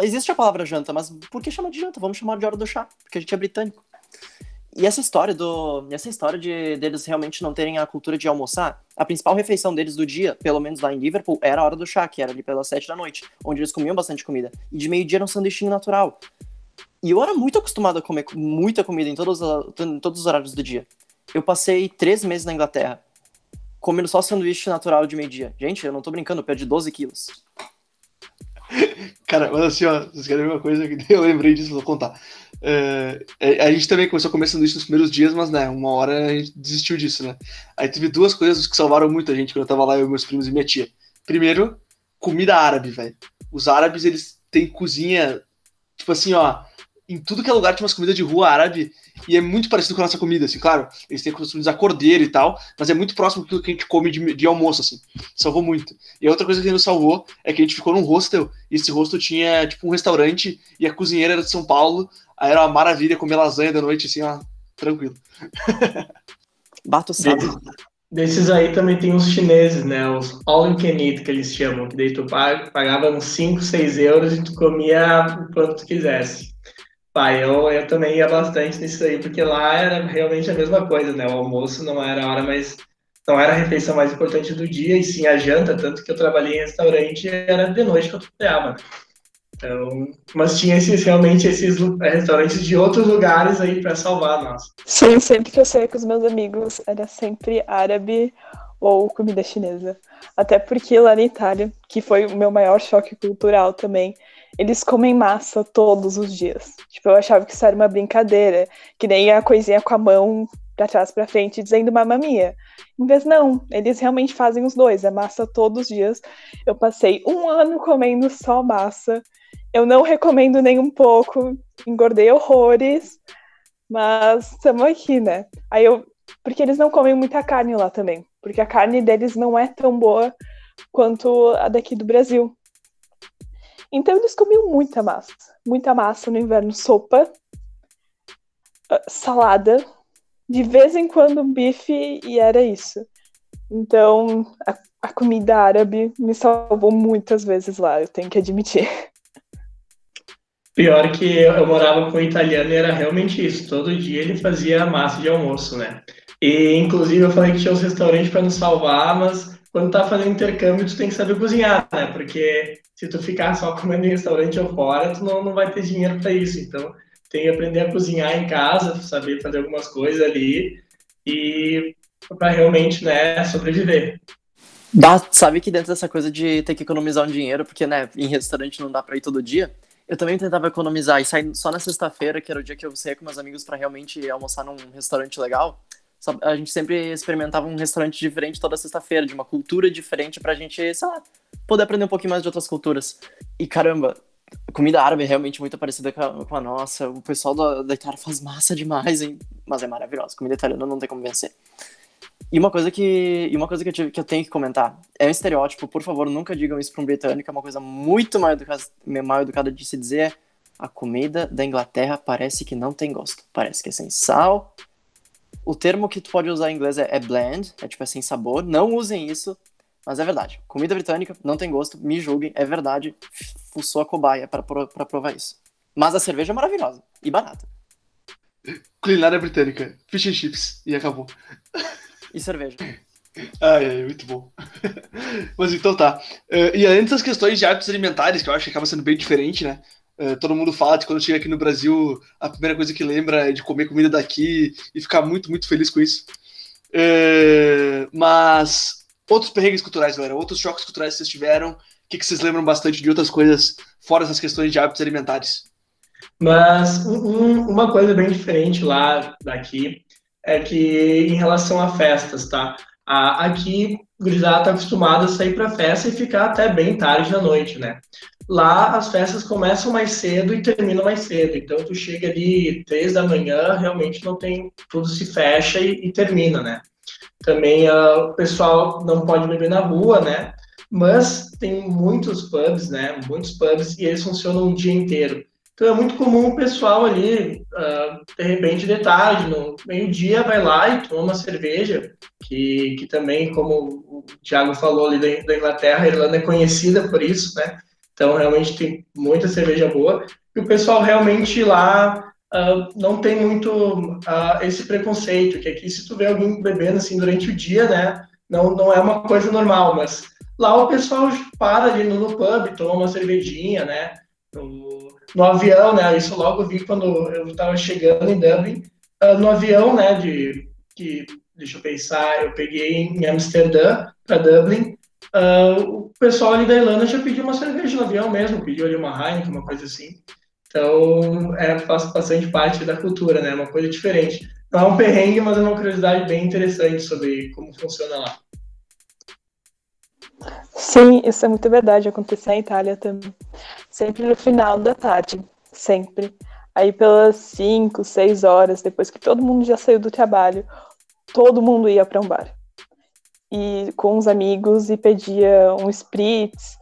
existe a palavra janta, mas por que chamar de janta? Vamos chamar de hora do chá, porque a gente é britânico. E essa história do. Essa história de deles realmente não terem a cultura de almoçar, a principal refeição deles do dia, pelo menos lá em Liverpool, era a hora do chá, que era ali pelas sete da noite, onde eles comiam bastante comida. E de meio-dia era um sanduichinho natural. E eu era muito acostumado a comer muita comida em todos, em todos os horários do dia. Eu passei três meses na Inglaterra, comendo só sanduíche natural de meio-dia. Gente, eu não tô brincando, eu perdi 12 quilos. Cara, mas assim, ó, vocês querem ver uma coisa que eu lembrei disso, vou contar. É, a gente também começou começando isso nos primeiros dias, mas né, uma hora a gente desistiu disso, né? Aí teve duas coisas que salvaram muito a gente quando eu tava lá, eu, meus primos e minha tia. Primeiro, comida árabe, velho. Os árabes, eles têm cozinha, tipo assim, ó, em tudo que é lugar tinha umas comidas de rua árabe e é muito parecido com a nossa comida, assim, claro, eles têm costume de usar cordeiro e tal, mas é muito próximo do que a gente come de, de, almoço, assim, salvou muito. E a outra coisa que nos salvou é que a gente ficou num hostel, e esse hostel tinha, tipo, um restaurante, e a cozinheira era de São Paulo, aí era uma maravilha comer lasanha da noite, assim, ó, tranquilo. Bato sabe. Desses aí também tem os chineses, né? Os all you can eat, que eles chamam, que daí tu pagava uns 5, 6 euros e tu comia o quanto tu quisesse. Pai, eu, eu também ia bastante nisso aí, porque lá era realmente a mesma coisa, né? O almoço não era a hora mais. Não era a refeição mais importante do dia, e sim a janta, tanto que eu trabalhei em restaurante era de noite que eu trabalhava. Então, mas tinha esses, realmente esses restaurantes de outros lugares aí para salvar nós. Sim, sempre que eu saía com os meus amigos era sempre árabe ou comida chinesa. Até porque lá na Itália, que foi o meu maior choque cultural também, eles comem massa todos os dias. Tipo, eu achava que isso era uma brincadeira, que nem a coisinha com a mão para trás para frente dizendo mamma mia. Em vez não, eles realmente fazem os dois, é massa todos os dias. Eu passei um ano comendo só massa. Eu não recomendo nem um pouco, engordei horrores, mas estamos aqui, né? Aí eu, porque eles não comem muita carne lá também, porque a carne deles não é tão boa quanto a daqui do Brasil. Então eles comiam muita massa, muita massa no inverno, sopa, ah, salada, de vez em quando bife e era isso. Então a, a comida árabe me salvou muitas vezes lá, eu tenho que admitir. Pior que eu morava com um italiano e era realmente isso. Todo dia ele fazia massa de almoço, né? E inclusive eu falei que tinha uns restaurantes para nos salvar, mas quando tá fazendo intercâmbio tu tem que saber cozinhar, né? Porque se tu ficar só comendo em restaurante ou fora, tu não, não vai ter dinheiro para isso. Então tem que aprender a cozinhar em casa, saber fazer algumas coisas ali e para realmente, né, sobreviver. Dá, sabe que dentro dessa coisa de ter que economizar um dinheiro, porque, né, em restaurante não dá para ir todo dia, eu também tentava economizar e sair só na sexta-feira, que era o dia que eu saía com meus amigos para realmente almoçar num restaurante legal. A gente sempre experimentava um restaurante diferente toda sexta-feira, de uma cultura diferente pra gente, sei lá, poder aprender um pouquinho mais de outras culturas. E caramba, comida árabe é realmente muito parecida com a, com a nossa. O pessoal da, da Itália faz massa demais, hein? mas é maravilhosa. Comida italiana não tem como vencer. E uma coisa que, e uma coisa que, eu tive, que eu tenho que comentar é um estereótipo, por favor, nunca digam isso para um britânico, é uma coisa muito mal educada, mal educada de se dizer. A comida da Inglaterra parece que não tem gosto, parece que é sem sal. O termo que tu pode usar em inglês é, é bland, é tipo é sem sabor. Não usem isso, mas é verdade. Comida britânica não tem gosto, me julguem, é verdade. Fuçou a cobaia para provar isso. Mas a cerveja é maravilhosa e barata. Culinária britânica, fish and chips, e acabou. E cerveja. Ai, ai, muito bom. Mas então tá. Uh, e além dessas questões de hábitos alimentares, que eu acho que acaba sendo bem diferente, né? Uh, todo mundo fala que quando chega aqui no Brasil, a primeira coisa que lembra é de comer comida daqui e ficar muito, muito feliz com isso. Uh, mas outros perrengues culturais, galera, outros choques culturais que vocês tiveram, o que, que vocês lembram bastante de outras coisas fora essas questões de hábitos alimentares? Mas um, uma coisa bem diferente lá daqui é que em relação a festas, tá? aqui, o gurizada tá acostumado a sair para festa e ficar até bem tarde da noite, né? Lá as festas começam mais cedo e terminam mais cedo. Então tu chega ali três da manhã, realmente não tem, tudo se fecha e, e termina, né? Também uh, o pessoal não pode beber na rua, né? Mas tem muitos pubs, né? Muitos pubs e eles funcionam o dia inteiro. Então é muito comum o pessoal ali, uh, de repente, de tarde, no meio-dia, vai lá e toma uma cerveja, que, que também, como o Thiago falou ali da, da Inglaterra, a Irlanda é conhecida por isso, né? Então realmente tem muita cerveja boa. E o pessoal realmente lá uh, não tem muito uh, esse preconceito, que aqui se tu vê alguém bebendo assim durante o dia, né? Não, não é uma coisa normal, mas lá o pessoal para ali no, pub, toma uma cervejinha, né? No, no avião, né? Isso logo vi quando eu estava chegando em Dublin. Uh, no avião, né? De que deixa eu pensar, eu peguei em Amsterdã para Dublin. Uh, o pessoal ali da Irlanda já pediu uma cerveja no avião mesmo, pediu ali uma Heineken, uma coisa assim. Então, é, faz bastante parte da cultura, né? Uma coisa diferente. Não é um perrengue, mas é uma curiosidade bem interessante sobre como funciona lá. Sim, isso é muito verdade. Aconteceu na Itália também. Sempre no final da tarde. Sempre. Aí pelas 5, 6 horas, depois que todo mundo já saiu do trabalho, todo mundo ia para um bar. E com os amigos e pedia um spritz,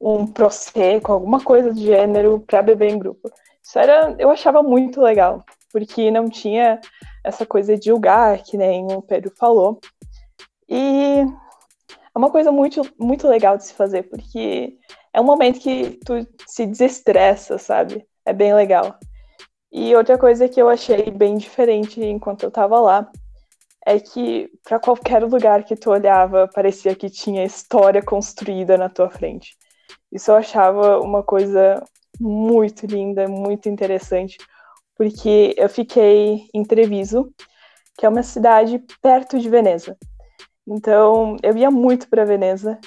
um prosecco, alguma coisa do gênero para beber em grupo. Isso era, eu achava muito legal, porque não tinha essa coisa de julgar, que nem o Pedro falou. E é uma coisa muito, muito legal de se fazer, porque é um momento que tu se desestressa, sabe? É bem legal. E outra coisa que eu achei bem diferente enquanto eu tava lá é que para qualquer lugar que tu olhava, parecia que tinha história construída na tua frente. Isso eu achava uma coisa muito linda, muito interessante, porque eu fiquei em Treviso, que é uma cidade perto de Veneza. Então, eu ia muito para Veneza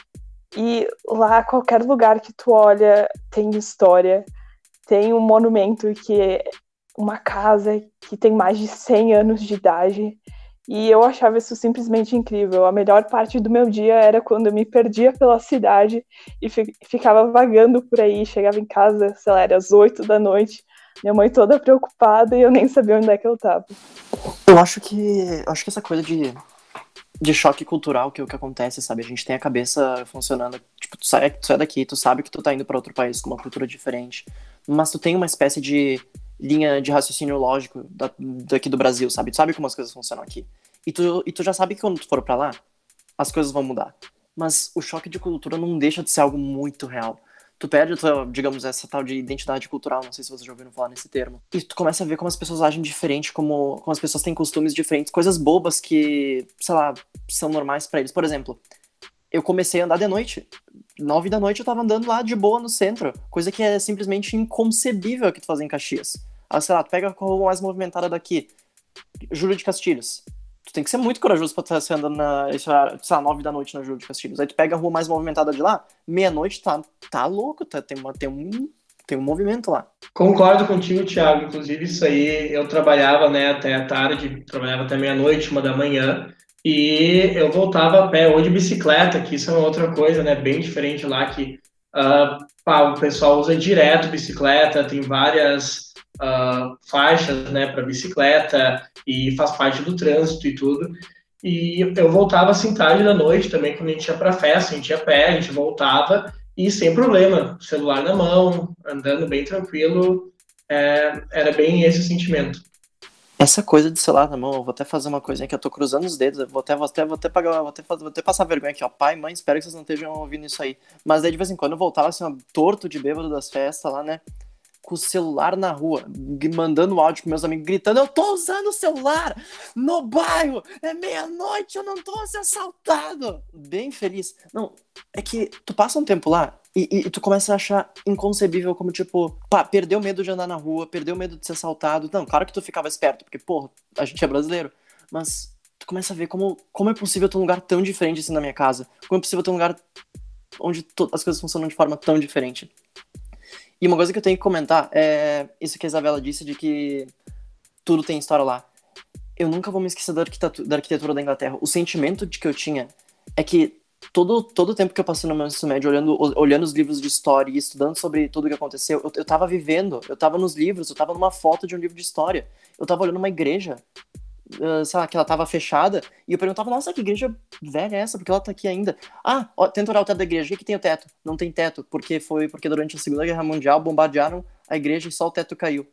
e lá qualquer lugar que tu olha tem história, tem um monumento que é uma casa que tem mais de 100 anos de idade. E eu achava isso simplesmente incrível. A melhor parte do meu dia era quando eu me perdia pela cidade e ficava vagando por aí. Chegava em casa, sei lá, era às 8 da noite, minha mãe toda preocupada e eu nem sabia onde é que eu tava. Eu acho que. Acho que essa coisa de, de choque cultural que é o que acontece, sabe? A gente tem a cabeça funcionando. Tipo, tu sai, tu sai daqui, tu sabe que tu tá indo para outro país com uma cultura diferente. Mas tu tem uma espécie de linha de raciocínio lógico da, daqui do Brasil, sabe? Tu sabe como as coisas funcionam aqui. E tu, e tu já sabe que quando tu for para lá, as coisas vão mudar. Mas o choque de cultura não deixa de ser algo muito real. Tu perde, digamos, essa tal de identidade cultural, não sei se vocês já ouviram falar nesse termo. E tu começa a ver como as pessoas agem diferente, como, como as pessoas têm costumes diferentes, coisas bobas que, sei lá, são normais para eles. Por exemplo, eu comecei a andar de noite. Nove da noite eu tava andando lá de boa no centro, coisa que é simplesmente inconcebível que tu fazer em Caxias. Ah, sei lá, tu pega a rua mais movimentada daqui, Júlio de Castilhos. Tu tem que ser muito corajoso pra estar andando na, lá, nove da noite na Júlio de Castilhos. Aí tu pega a rua mais movimentada de lá, meia-noite, tá, tá louco, tá, tem, uma, tem, um, tem um movimento lá. Concordo contigo, Thiago. Inclusive, isso aí, eu trabalhava, né, até a tarde, trabalhava até meia-noite, uma da manhã, e eu voltava a pé ou de bicicleta, que isso é outra coisa, né, bem diferente lá, que uh, pá, o pessoal usa direto bicicleta, tem várias uh, faixas né, para bicicleta e faz parte do trânsito e tudo. E eu voltava assim tarde da noite também, quando a gente ia para festa, a gente ia a pé, a gente voltava e sem problema, celular na mão, andando bem tranquilo, é, era bem esse sentimento. Essa coisa de celular na mão, eu vou até fazer uma coisinha que eu tô cruzando os dedos, vou até, vou até, vou até, pagar, vou até, vou até passar vergonha aqui, ó. Pai, mãe, espero que vocês não estejam ouvindo isso aí. Mas aí de vez em quando eu voltava assim, ó, torto de bêbado das festas lá, né? Com o celular na rua, mandando áudio com meus amigos, gritando: Eu tô usando o celular no bairro, é meia-noite, eu não tô sendo assaltado. Bem feliz. Não, é que tu passa um tempo lá e, e, e, tu começa a achar inconcebível como, tipo, pá, perdeu medo de andar na rua, perdeu medo de ser assaltado. Não, claro que tu ficava esperto, porque, porra, a gente é brasileiro. Mas tu começa a ver como, como é possível ter um lugar tão diferente assim na minha casa. Como é possível ter um lugar onde as coisas funcionam de forma tão diferente. E uma coisa que eu tenho que comentar é isso que a Isabela disse de que tudo tem história lá. Eu nunca vou me esquecer da arquitetura da, arquitetura da Inglaterra. O sentimento de que eu tinha é que todo, todo o tempo que eu passei no meu ensino médio olhando, olhando os livros de história e estudando sobre tudo o que aconteceu, eu, eu tava vivendo, eu tava nos livros, eu tava numa foto de um livro de história. Eu tava olhando uma igreja sei lá, que ela tava fechada, e eu perguntava, nossa, que igreja velha é essa? Porque ela tá aqui ainda. Ah, ó, tenta olhar o teto da igreja. O que, que tem o teto? Não tem teto, porque foi porque durante a Segunda Guerra Mundial bombardearam a igreja e só o teto caiu.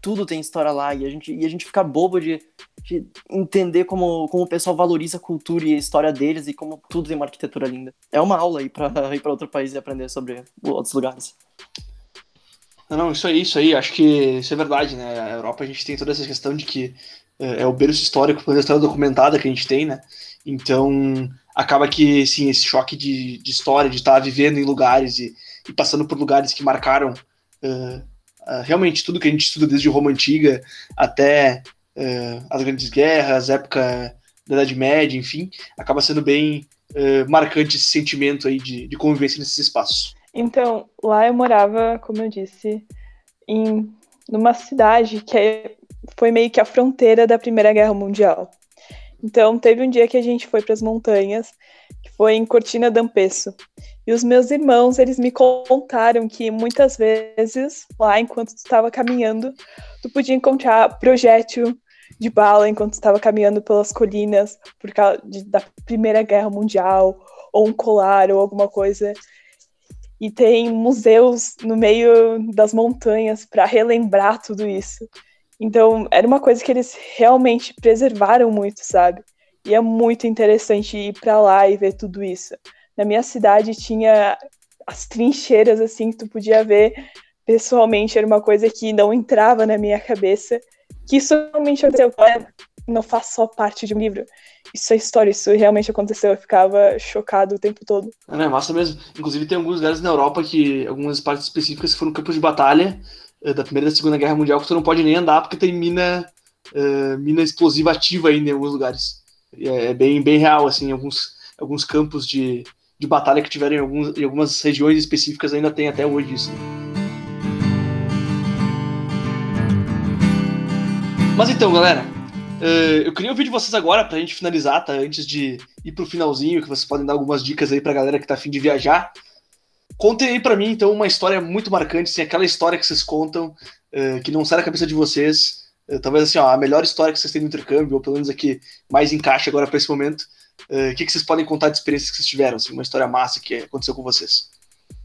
Tudo tem história lá, e a gente, e a gente fica bobo de, de entender como, como o pessoal valoriza a cultura e a história deles e como tudo tem uma arquitetura linda. É uma aula aí pra ir pra outro país e aprender sobre outros lugares. Não, isso aí, isso aí, acho que isso é verdade, né? A Europa a gente tem toda essa questão de que é, é o berço histórico pela história documentada que a gente tem, né? Então, acaba que, sim, esse choque de, de história, de estar vivendo em lugares e, e passando por lugares que marcaram uh, uh, realmente tudo que a gente estuda desde Roma Antiga até uh, as grandes guerras, época da Idade Média, enfim, acaba sendo bem marcante esse sentimento aí de, de convivência nesses espaços. Então, lá eu morava, como eu disse, em numa cidade que é foi meio que a fronteira da Primeira Guerra Mundial. Então, teve um dia que a gente foi para as montanhas, que foi em Cortina d'Ampezzo. E os meus irmãos, eles me contaram que muitas vezes, lá enquanto tu estava caminhando, tu podia encontrar projétil de bala enquanto estava caminhando pelas colinas por causa de, da Primeira Guerra Mundial, ou um colar ou alguma coisa. E tem museus no meio das montanhas para relembrar tudo isso. Então, era uma coisa que eles realmente preservaram muito, sabe? E é muito interessante ir para lá e ver tudo isso. Na minha cidade tinha as trincheiras assim que tu podia ver pessoalmente, era uma coisa que não entrava na minha cabeça. Que isso realmente aconteceu não faz só parte de um livro. Isso é história, isso realmente aconteceu. Eu ficava chocado o tempo todo. É, né, massa mesmo. Inclusive tem alguns lugares na Europa que, algumas partes específicas foram campos de batalha da Primeira e da Segunda Guerra Mundial que tu não pode nem andar porque tem mina, uh, mina explosiva ativa ainda em alguns lugares. É, é bem, bem real, assim, alguns, alguns campos de, de batalha que tiveram em, alguns, em algumas regiões específicas ainda tem até hoje isso. Mas então, galera, uh, eu queria ouvir de vocês agora, pra gente finalizar, tá? Antes de ir pro finalzinho, que vocês podem dar algumas dicas aí pra galera que tá afim de viajar. Contem aí pra mim, então, uma história muito marcante, assim, aquela história que vocês contam, uh, que não sai da cabeça de vocês. Uh, talvez, assim, ó, a melhor história que vocês têm no intercâmbio, ou pelo menos aqui mais encaixa agora pra esse momento. O que, que vocês podem contar de experiências que vocês tiveram, assim, uma história massa que aconteceu com vocês?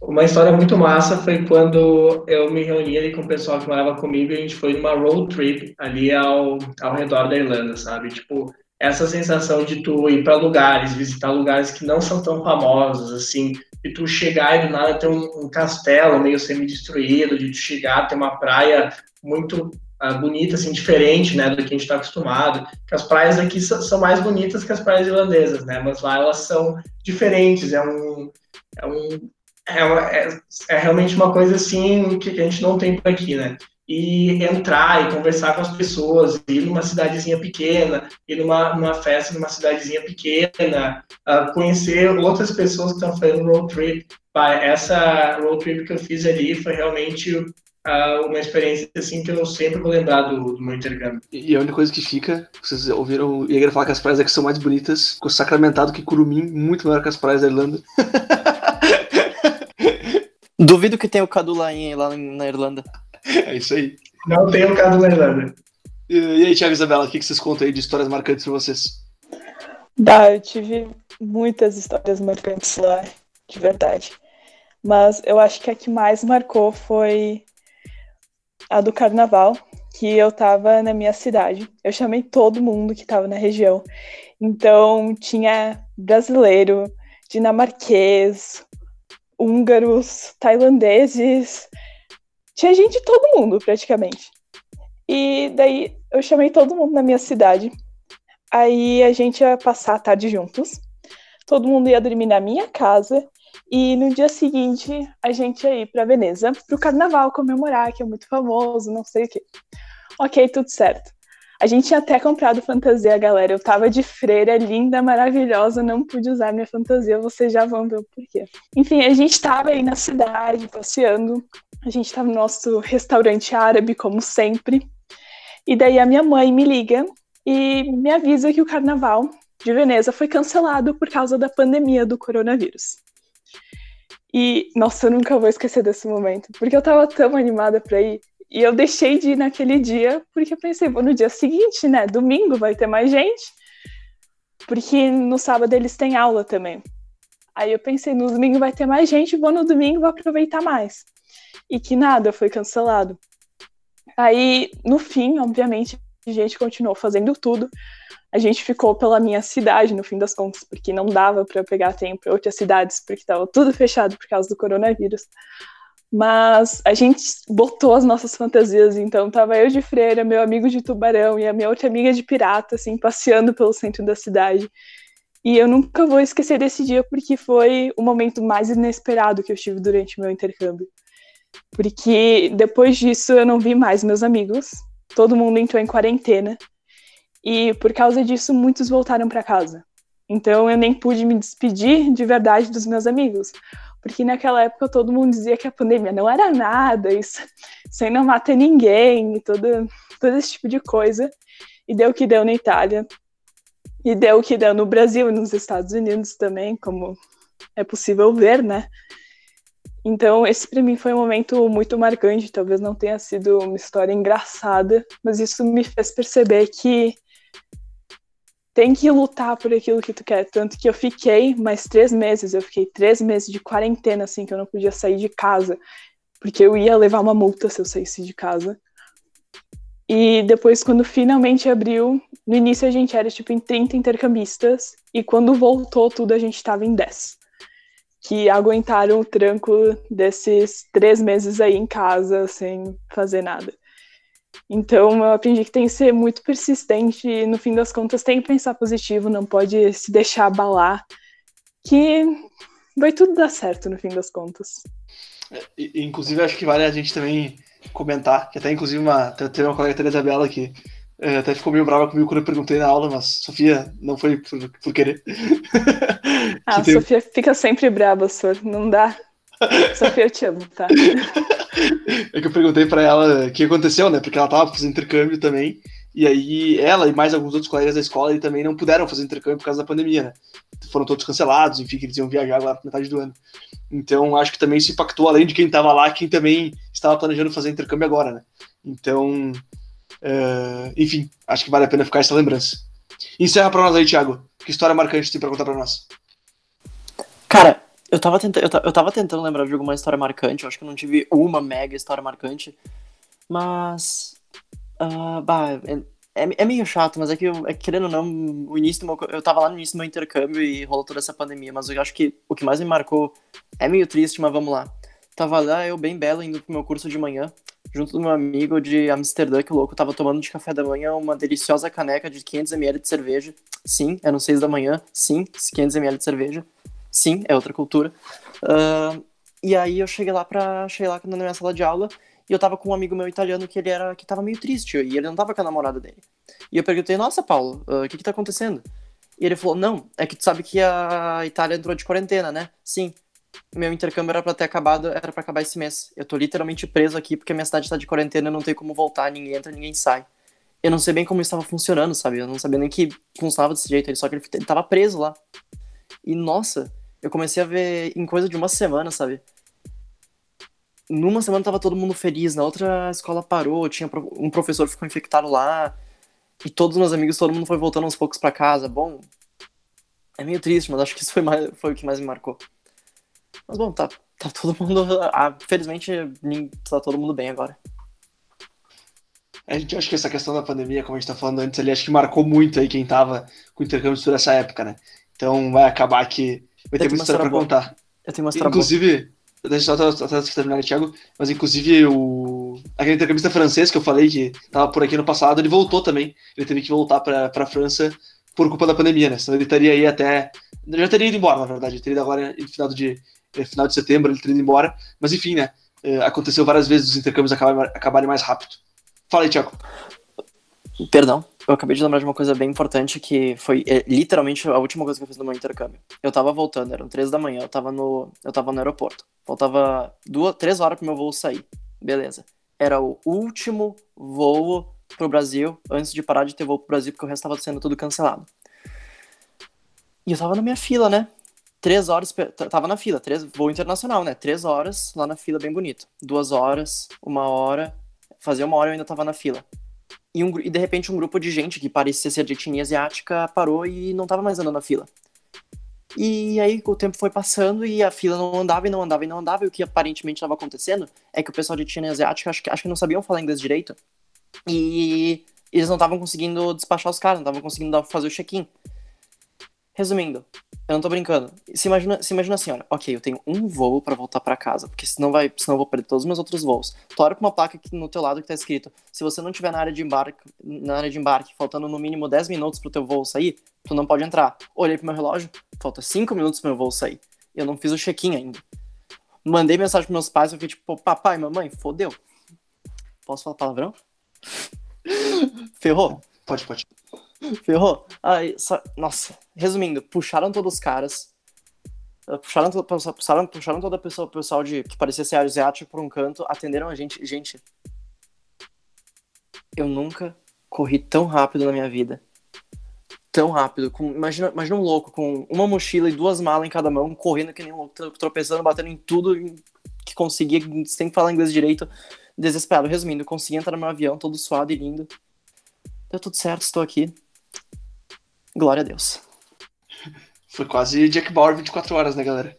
Uma história muito massa foi quando eu me reuni ali com o pessoal que morava comigo e a gente foi numa road trip ali ao, ao redor da Irlanda, sabe? Tipo, essa sensação de tu ir para lugares, visitar lugares que não são tão famosos, assim, de tu chegar e do nada ter um, um castelo meio semi-destruído, de tu chegar, ter uma praia muito uh, bonita, assim, diferente, né, do que a gente está acostumado. Que as praias aqui são mais bonitas que as praias irlandesas, né, mas lá elas são diferentes, é um, é um é, é, é, realmente uma coisa assim que a gente não tem por aqui, né? E entrar e conversar com as pessoas, ir numa cidadezinha pequena, ir numa, numa festa numa cidadezinha pequena, uh, conhecer outras pessoas que estão fazendo road trip. Essa road trip que eu fiz ali foi realmente uh, uma experiência assim que eu sempre vou lembrar do, do meu intercâmbio. E a única coisa que fica, vocês ouviram o Jäger falar que as praias aqui são mais bonitas, ficou sacramentado que Curumim, muito melhor que as praias da Irlanda. Duvido que tenha o Cadu lá, em, lá na Irlanda. É isso aí. Não tem o Cadu na Irlanda. E, e aí, Thiago e Isabela, o que, que vocês contam aí de histórias marcantes pra vocês? Dá, eu tive muitas histórias marcantes lá, de verdade. Mas eu acho que a que mais marcou foi a do carnaval, que eu tava na minha cidade. Eu chamei todo mundo que tava na região. Então tinha brasileiro, dinamarquês, húngaros, tailandeses, tinha gente de todo mundo praticamente. E daí eu chamei todo mundo na minha cidade. Aí a gente ia passar a tarde juntos. Todo mundo ia dormir na minha casa. E no dia seguinte a gente ia ir para Veneza pro carnaval comemorar, que é muito famoso, não sei o quê. Ok, tudo certo. A gente tinha até comprado fantasia, galera. Eu tava de freira, linda, maravilhosa, não pude usar minha fantasia, vocês já vão ver o porquê. Enfim, a gente tava aí na cidade, passeando. A gente tava no nosso restaurante árabe, como sempre. E daí a minha mãe me liga e me avisa que o carnaval de Veneza foi cancelado por causa da pandemia do coronavírus. E, nossa, eu nunca vou esquecer desse momento, porque eu tava tão animada pra ir. E eu deixei de ir naquele dia, porque eu pensei, vou no dia seguinte, né? Domingo vai ter mais gente. Porque no sábado eles têm aula também. Aí eu pensei, no domingo vai ter mais gente, vou no domingo, vou aproveitar mais. E que nada, foi cancelado. Aí, no fim, obviamente, a gente continuou fazendo tudo. A gente ficou pela minha cidade, no fim das contas, porque não dava para pegar tempo para outras cidades, porque estava tudo fechado por causa do coronavírus. Mas a gente botou as nossas fantasias, então tava eu de freira, meu amigo de tubarão e a minha outra amiga de pirata, assim, passeando pelo centro da cidade. E eu nunca vou esquecer desse dia porque foi o momento mais inesperado que eu tive durante meu intercâmbio. Porque depois disso eu não vi mais meus amigos, todo mundo entrou em quarentena. E por causa disso muitos voltaram para casa. Então eu nem pude me despedir de verdade dos meus amigos porque naquela época todo mundo dizia que a pandemia não era nada, isso, isso aí não mata ninguém, e todo, todo esse tipo de coisa. E deu o que deu na Itália, e deu o que deu no Brasil e nos Estados Unidos também, como é possível ver, né? Então, esse para mim foi um momento muito marcante. Talvez não tenha sido uma história engraçada, mas isso me fez perceber que tem que lutar por aquilo que tu quer. Tanto que eu fiquei mais três meses, eu fiquei três meses de quarentena, assim, que eu não podia sair de casa, porque eu ia levar uma multa se eu saísse de casa. E depois, quando finalmente abriu, no início a gente era tipo em 30 intercambistas, e quando voltou tudo, a gente estava em 10. Que aguentaram o tranco desses três meses aí em casa, sem fazer nada. Então eu aprendi que tem que ser muito persistente e no fim das contas tem que pensar positivo, não pode se deixar abalar, que vai tudo dar certo no fim das contas. E, inclusive, acho que vale a gente também comentar, que até inclusive uma, teve uma colega Teresa Bela que é, até ficou meio brava comigo quando eu perguntei na aula, mas Sofia não foi por, por querer. Ah, tem... Sofia fica sempre brava, senhor. Não dá. Sofia, eu te amo, tá? É que eu perguntei para ela o que aconteceu, né? Porque ela tava fazendo intercâmbio também. E aí ela e mais alguns outros colegas da escola e também não puderam fazer intercâmbio por causa da pandemia, né? Foram todos cancelados, enfim, que eles iam viajar agora metade do ano. Então acho que também isso impactou, além de quem estava lá, quem também estava planejando fazer intercâmbio agora, né? Então, uh, enfim, acho que vale a pena ficar essa lembrança. Encerra para nós aí, Thiago. Que história marcante tem para contar para nós? Cara, eu tava, tenta eu, tava tentando lembrar de alguma história marcante. Eu acho que eu não tive uma mega história marcante. Mas. Uh, bah, é, é, é, meio chato, mas é que, é, querendo ou não, o início meu, eu tava lá no início do meu intercâmbio e rolou toda essa pandemia. Mas eu acho que o que mais me marcou é meio triste, mas vamos lá. Tava lá, eu bem belo, indo pro meu curso de manhã, junto do meu amigo de Amsterdã, que louco tava tomando de café da manhã uma deliciosa caneca de 500ml de cerveja. Sim, eram 6 da manhã. Sim, 500ml de cerveja. Sim, é outra cultura. Uh, e aí eu cheguei lá para cheguei lá na minha sala de aula e eu tava com um amigo meu italiano que ele era que tava meio triste e ele não tava com a namorada dele. E eu perguntei: "Nossa, Paulo, ah, o uh, que que tá acontecendo?" E ele falou: "Não, é que tu sabe que a Itália entrou de quarentena, né?" Sim. Meu intercâmbio era para ter acabado, era para acabar esse mês. Eu tô literalmente preso aqui porque minha cidade tá de quarentena, eu não tenho como voltar, ninguém entra, ninguém sai. Eu não sei bem como estava funcionando, sabe? Eu não sabia nem que funcionava desse jeito, só que ele, ele tava preso lá. E nossa, eu comecei a ver em coisa de uma semana, sabe? Numa semana tava todo mundo feliz, na outra a escola parou, tinha um professor ficou infectado lá, e todos os meus amigos, todo mundo foi voltando aos poucos para casa. Bom, é meio triste, mas acho que isso foi, mais, foi o que mais me marcou. Mas bom, tá, tá todo mundo. Ah, felizmente tá todo mundo bem agora. A gente acha que essa questão da pandemia, como a gente tá falando antes ali, acho que marcou muito aí quem tava com intercâmbio toda essa época, né? Então vai acabar que vai ter muita história pra boa. contar. Eu tenho uma história Inclusive, boa. deixa eu só até terminar, Thiago, mas inclusive o aquele intercambista francês que eu falei que tava por aqui no passado, ele voltou também. Ele teve que voltar pra, pra França por culpa da pandemia, né? Senão ele estaria aí até. Já teria ido embora, na verdade. Ele teria ido agora no final de, eh, final de setembro, ele teria ido embora. Mas enfim, né? Eh, aconteceu várias vezes os intercâmbios acabarem, acabarem mais rápido. Fala aí, Thiago. Perdão, eu acabei de lembrar de uma coisa bem importante que foi é, literalmente a última coisa que eu fiz no meu intercâmbio. Eu tava voltando, eram três da manhã, eu tava no, eu tava no aeroporto. Faltava duas, três horas pro meu voo sair. Beleza. Era o último voo pro Brasil, antes de parar de ter voo pro Brasil, porque o resto tava sendo tudo cancelado. E eu tava na minha fila, né? Três horas, tava na fila, três, voo internacional, né? Três horas lá na fila, bem bonito. Duas horas, uma hora, fazia uma hora eu ainda tava na fila. E, um, e de repente um grupo de gente que parecia ser de etnia asiática parou e não tava mais andando na fila. E aí o tempo foi passando e a fila não andava e não andava e não andava. E o que aparentemente estava acontecendo é que o pessoal de etnia asiática acho que, acho que não sabiam falar inglês direito. E eles não estavam conseguindo despachar os caras, não estavam conseguindo fazer o check-in. Resumindo, eu não tô brincando. Se imagina, se imagina assim, olha, ok, eu tenho um voo para voltar para casa, porque senão vai, senão eu vou perder todos os meus outros voos. Tu olha pra uma placa aqui no teu lado que tá escrito: se você não tiver na área de embarque, na área de embarque, faltando no mínimo 10 minutos pro teu voo sair, tu não pode entrar. Olhei pro meu relógio, falta 5 minutos pro meu voo sair. Eu não fiz o check-in ainda. Mandei mensagem pros meus pais, eu fiquei tipo, papai, mamãe, fodeu. Posso falar palavrão? Ferrou? Pode, pode. Ferrou? Aí, só... Nossa, resumindo, puxaram todos os caras. Eh, puxaram, puxaram, puxaram toda a pessoa, pessoal de, que parecia ser asiático por um canto, atenderam a gente. Gente, eu nunca corri tão rápido na minha vida. Tão rápido. Com, imagina, imagina um louco com uma mochila e duas malas em cada mão, correndo que nem um louco, tropeçando, batendo em tudo que conseguia, sem falar inglês direito, desesperado. Resumindo, consegui entrar no meu avião todo suado e lindo. Deu tudo certo, estou aqui. Glória a Deus. Foi quase Jack Bauer 24 horas, né, galera?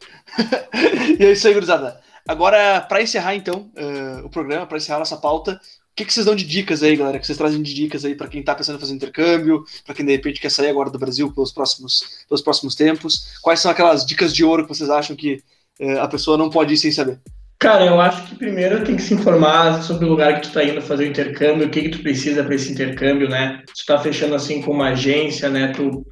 e é isso aí, gurizada. Agora, para encerrar, então, uh, o programa, para encerrar nossa pauta, o que, que vocês dão de dicas aí, galera? que vocês trazem de dicas aí para quem está pensando em fazer intercâmbio, para quem de repente quer sair agora do Brasil pelos próximos, pelos próximos tempos? Quais são aquelas dicas de ouro que vocês acham que uh, a pessoa não pode ir sem saber? Cara, eu acho que primeiro tem que se informar sobre o lugar que tu está indo fazer o intercâmbio, o que que tu precisa para esse intercâmbio, né? Se tu tá fechando assim com uma agência, né? Tu,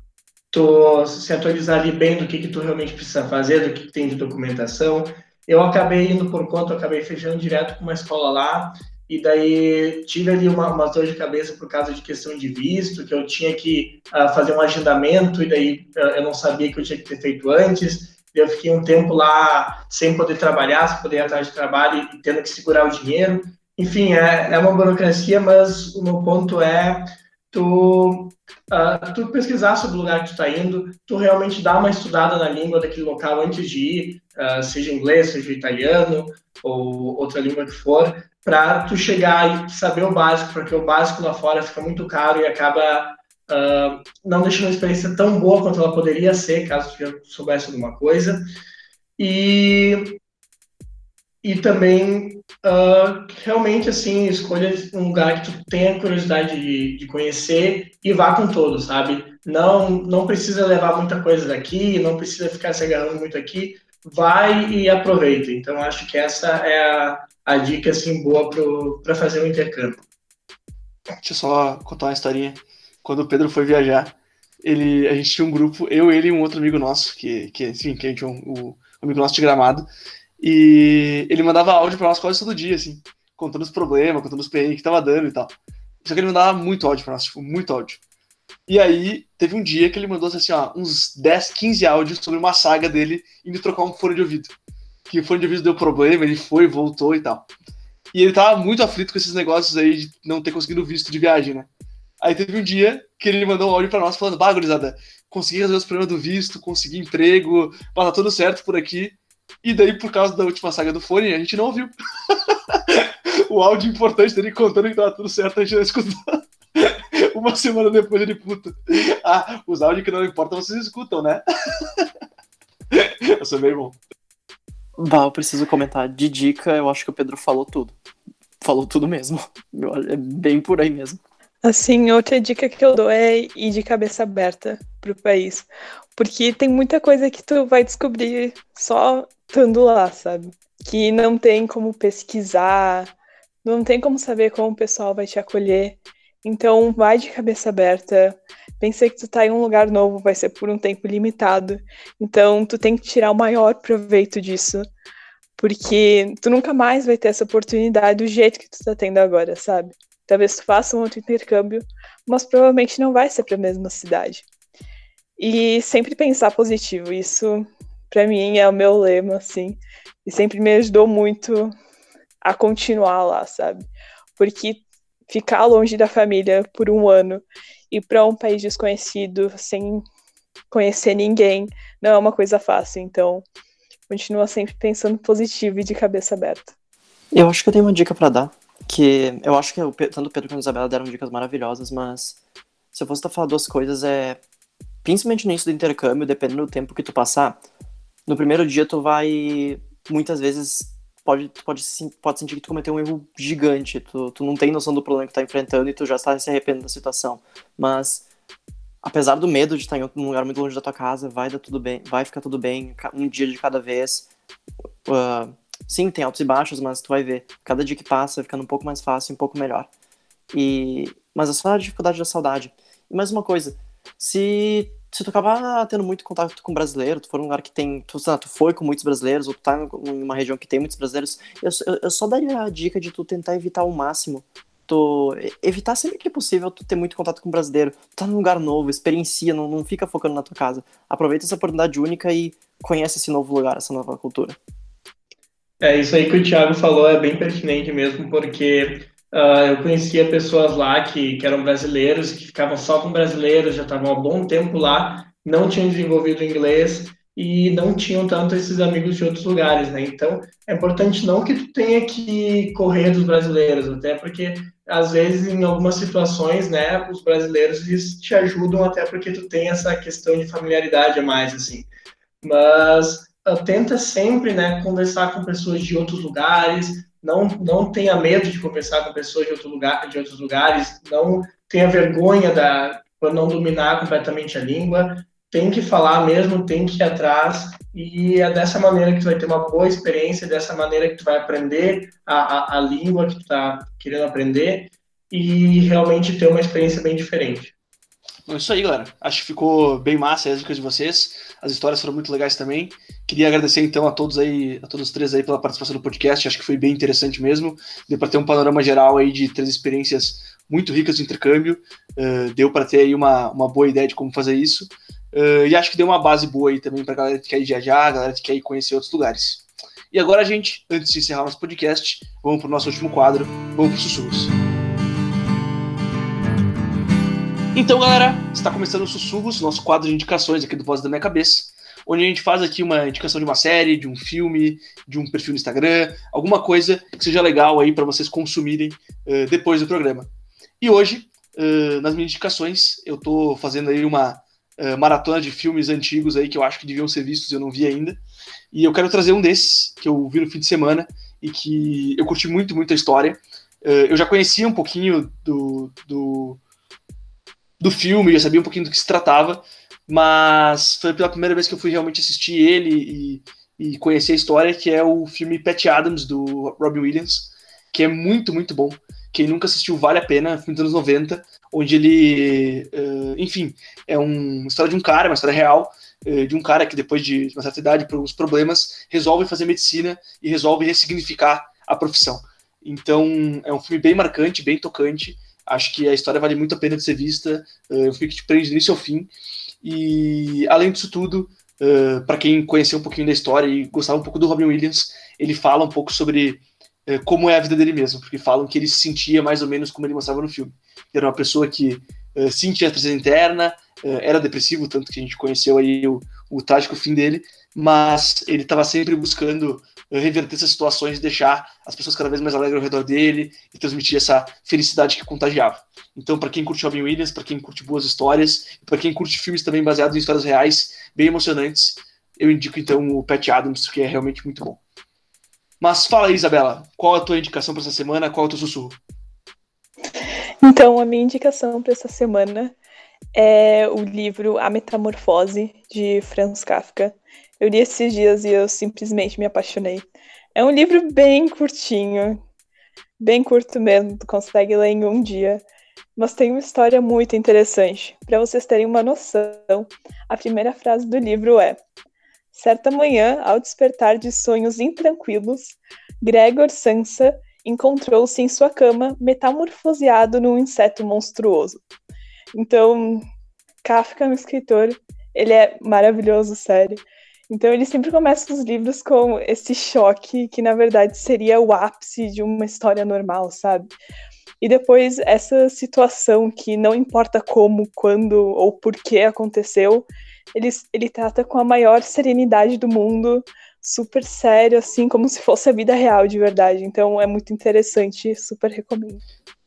tu se atualizar ali bem do que que tu realmente precisa fazer, do que, que tem de documentação. Eu acabei indo por conta, acabei fechando direto com uma escola lá, e daí tive ali uma, uma dor de cabeça por causa de questão de visto, que eu tinha que uh, fazer um agendamento, e daí uh, eu não sabia que eu tinha que ter feito antes, eu fiquei um tempo lá sem poder trabalhar, sem poder ir atrás de trabalho e tendo que segurar o dinheiro. Enfim, é, é uma burocracia, mas o meu ponto é tu, uh, tu pesquisar sobre o lugar que tu está indo, tu realmente dar uma estudada na língua daquele local antes de ir, uh, seja inglês, seja italiano ou outra língua que for, para tu chegar e saber o básico, porque o básico lá fora fica muito caro e acaba uh, não deixando a experiência tão boa quanto ela poderia ser, caso já soubesse alguma coisa. E, e também, uh, realmente, assim, escolha um lugar que tu tenha curiosidade de, de conhecer e vá com todos, sabe? Não, não precisa levar muita coisa daqui, não precisa ficar se agarrando muito aqui, vai e aproveita. Então, acho que essa é a, a dica, assim, boa para fazer um intercâmbio. Deixa eu só contar uma historinha quando o Pedro foi viajar, ele, a gente tinha um grupo, eu, ele e um outro amigo nosso, que, que enfim, que a gente é um, um amigo nosso de gramado, e ele mandava áudio para nós quase todo dia, assim, contando os problemas, contando os perrengues que tava dando e tal. Só que ele mandava muito áudio pra nós, tipo, muito áudio. E aí, teve um dia que ele mandou assim, ó, uns 10, 15 áudios sobre uma saga dele indo trocar um fone de ouvido. Que o fone de ouvido deu problema, ele foi, voltou e tal. E ele tava muito aflito com esses negócios aí de não ter conseguido visto de viagem, né? Aí teve um dia que ele mandou um áudio pra nós falando, bagurizada, consegui resolver os problemas do visto, consegui emprego, tá tudo certo por aqui. E daí, por causa da última saga do fone, a gente não ouviu. o áudio importante dele contando que tava tudo certo, a gente não escutou. Uma semana depois ele, puta. Ah, os áudios que não importam vocês escutam, né? eu sou bem bom. Bah, eu preciso comentar. De dica, eu acho que o Pedro falou tudo. Falou tudo mesmo. É bem por aí mesmo. Assim, outra dica que eu dou é ir de cabeça aberta pro país. Porque tem muita coisa que tu vai descobrir só estando lá, sabe? Que não tem como pesquisar, não tem como saber como o pessoal vai te acolher. Então, vai de cabeça aberta. Pensa que tu tá em um lugar novo, vai ser por um tempo limitado. Então, tu tem que tirar o maior proveito disso. Porque tu nunca mais vai ter essa oportunidade do jeito que tu tá tendo agora, sabe? Talvez tu faça um outro intercâmbio, mas provavelmente não vai ser para a mesma cidade. E sempre pensar positivo, isso para mim é o meu lema, assim, e sempre me ajudou muito a continuar lá, sabe? Porque ficar longe da família por um ano e para um país desconhecido sem conhecer ninguém não é uma coisa fácil, então continua sempre pensando positivo e de cabeça aberta. Eu acho que eu tenho uma dica para dar que eu acho que tanto o Pedro quanto a Isabela deram dicas maravilhosas, mas se eu fosse te falar duas coisas, é principalmente no início do intercâmbio, dependendo do tempo que tu passar, no primeiro dia tu vai muitas vezes pode pode pode sentir que tu cometeu um erro gigante, tu, tu não tem noção do problema que tá enfrentando e tu já está se arrependendo da situação, mas apesar do medo de estar em um lugar muito longe da tua casa, vai dar tudo bem, vai ficar tudo bem, um dia de cada vez. Uh, Sim, tem altos e baixos, mas tu vai ver. Cada dia que passa vai ficando um pouco mais fácil, um pouco melhor. E mas é só a dificuldade da saudade. E mais uma coisa, se se tu acabar tendo muito contato com brasileiro, tu for um lugar que tem, tu, tu foi com muitos brasileiros, ou tu tá em uma região que tem muitos brasileiros, eu, eu, eu só daria a dica de tu tentar evitar ao máximo tu evitar sempre que possível tu ter muito contato com brasileiro. Tu tá num lugar novo, experiencia, não, não fica focando na tua casa. Aproveita essa oportunidade única e conhece esse novo lugar, essa nova cultura. É, isso aí que o Thiago falou é bem pertinente mesmo, porque uh, eu conhecia pessoas lá que, que eram brasileiros, que ficavam só com brasileiros, já estavam há bom tempo lá, não tinham desenvolvido inglês e não tinham tanto esses amigos de outros lugares, né? Então, é importante não que tu tenha que correr dos brasileiros, até porque às vezes em algumas situações, né, os brasileiros eles te ajudam até porque tu tem essa questão de familiaridade a mais assim. Mas tenta sempre né, conversar com pessoas de outros lugares, não, não tenha medo de conversar com pessoas de, outro lugar, de outros lugares, não tenha vergonha da, por não dominar completamente a língua, tem que falar mesmo, tem que ir atrás, e é dessa maneira que tu vai ter uma boa experiência, dessa maneira que tu vai aprender a, a, a língua que tu tá querendo aprender e realmente ter uma experiência bem diferente. É isso aí, galera. Acho que ficou bem massa as dicas de vocês. As histórias foram muito legais também. Queria agradecer então a todos aí, a todos os três aí pela participação no podcast. Acho que foi bem interessante mesmo. Deu para ter um panorama geral aí de três experiências muito ricas de intercâmbio. Uh, deu para ter aí uma, uma boa ideia de como fazer isso. Uh, e acho que deu uma base boa aí também para galera que quer ir viajar, galera que quer ir conhecer outros lugares. E agora, gente, antes de encerrar nosso podcast, vamos para o nosso último quadro, vamos para os sussurros. Então, galera, está começando o Sussurros, nosso quadro de indicações aqui do Voz da Minha Cabeça, onde a gente faz aqui uma indicação de uma série, de um filme, de um perfil no Instagram, alguma coisa que seja legal aí para vocês consumirem uh, depois do programa. E hoje, uh, nas minhas indicações, eu estou fazendo aí uma uh, maratona de filmes antigos aí que eu acho que deviam ser vistos e eu não vi ainda. E eu quero trazer um desses que eu vi no fim de semana e que eu curti muito, muito a história. eu já conhecia um pouquinho do, do do filme, já sabia um pouquinho do que se tratava, mas foi pela primeira vez que eu fui realmente assistir ele e, e conhecer a história, que é o filme Pat Adams, do Robin Williams, que é muito, muito bom. Quem nunca assistiu, vale a pena, filme dos anos 90, onde ele, uh, enfim, é uma história de um cara, uma história real, uh, de um cara que depois de uma certa idade, por alguns problemas, resolve fazer medicina e resolve ressignificar a profissão. Então, é um filme bem marcante, bem tocante, Acho que a história vale muito a pena de ser vista. Uh, eu fico te prende do início ao fim. E além disso tudo, uh, para quem conheceu um pouquinho da história e gostava um pouco do Robin Williams, ele fala um pouco sobre uh, como é a vida dele mesmo, porque falam que ele se sentia mais ou menos como ele mostrava no filme. Era uma pessoa que sentia a presença interna, era depressivo, tanto que a gente conheceu aí o, o trágico fim dele, mas ele estava sempre buscando reverter essas situações e deixar as pessoas cada vez mais alegres ao redor dele e transmitir essa felicidade que contagiava. Então, para quem curte Robin Williams, para quem curte boas histórias, para quem curte filmes também baseados em histórias reais, bem emocionantes, eu indico então o Pat Adams, que é realmente muito bom. Mas fala aí, Isabela, qual a tua indicação para essa semana? Qual é o teu sussurro? Então, a minha indicação para essa semana é o livro A Metamorfose, de Franz Kafka. Eu li esses dias e eu simplesmente me apaixonei. É um livro bem curtinho, bem curto mesmo, tu consegue ler em um dia, mas tem uma história muito interessante. Para vocês terem uma noção, a primeira frase do livro é: Certa manhã, ao despertar de sonhos intranquilos, Gregor Sansa encontrou-se em sua cama metamorfoseado num inseto monstruoso. Então, Kafka, um escritor, ele é maravilhoso, sério. Então ele sempre começa os livros com esse choque que na verdade seria o ápice de uma história normal, sabe? E depois essa situação que não importa como, quando ou por que aconteceu, ele, ele trata com a maior serenidade do mundo, super sério, assim, como se fosse a vida real de verdade. Então é muito interessante, super recomendo.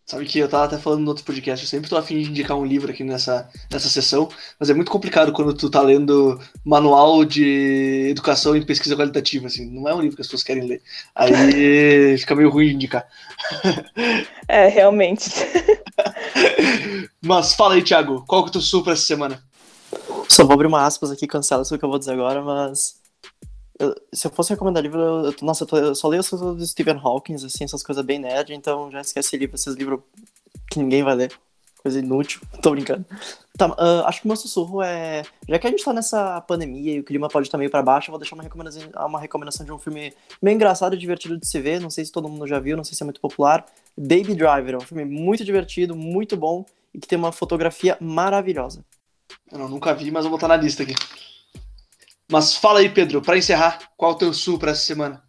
Sabe que eu tava até falando no outro podcast, eu sempre tô afim de indicar um livro aqui nessa, nessa sessão, mas é muito complicado quando tu tá lendo manual de educação em pesquisa qualitativa, assim, não é um livro que as pessoas querem ler. Aí fica meio ruim de indicar. É, realmente. mas fala aí, Thiago, qual que tu sul pra essa semana? Só vou abrir uma aspas aqui, cancela isso que eu vou dizer agora, mas eu, se eu fosse recomendar livro, eu, nossa, eu, tô, eu, só leio as coisas do Stephen Hawking, assim, essas coisas bem nerd, então já esquece livro, esses livros que ninguém vai ler. Coisa inútil, tô brincando. Tá, uh, acho que o meu sussurro é. Já que a gente tá nessa pandemia e o clima pode estar meio pra baixo, eu vou deixar uma recomendação, uma recomendação de um filme meio engraçado e divertido de se ver. Não sei se todo mundo já viu, não sei se é muito popular. Baby Driver, é um filme muito divertido, muito bom e que tem uma fotografia maravilhosa. Eu nunca vi, mas vou botar na lista aqui. Mas fala aí, Pedro, para encerrar, qual o teu sul para essa semana?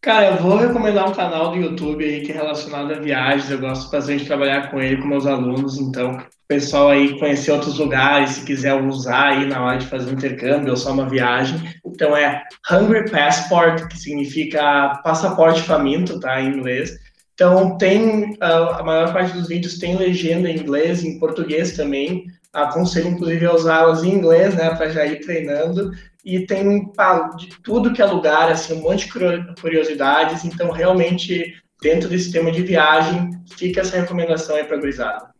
Cara, eu vou recomendar um canal do YouTube aí que é relacionado a viagens. Eu gosto bastante de trabalhar com ele, com meus alunos. Então, o pessoal aí conhecer outros lugares, se quiser usar aí na hora de fazer um intercâmbio ou só uma viagem. Então, é Hungry Passport, que significa passaporte faminto, tá, em inglês. Então, tem a maior parte dos vídeos tem legenda em inglês, em português também. Aconselho, inclusive, a usá-las em inglês, né, para já ir treinando e tem de tudo que é lugar, assim, um monte de curiosidades, então realmente dentro desse tema de viagem, fica essa recomendação aí para a gurizada.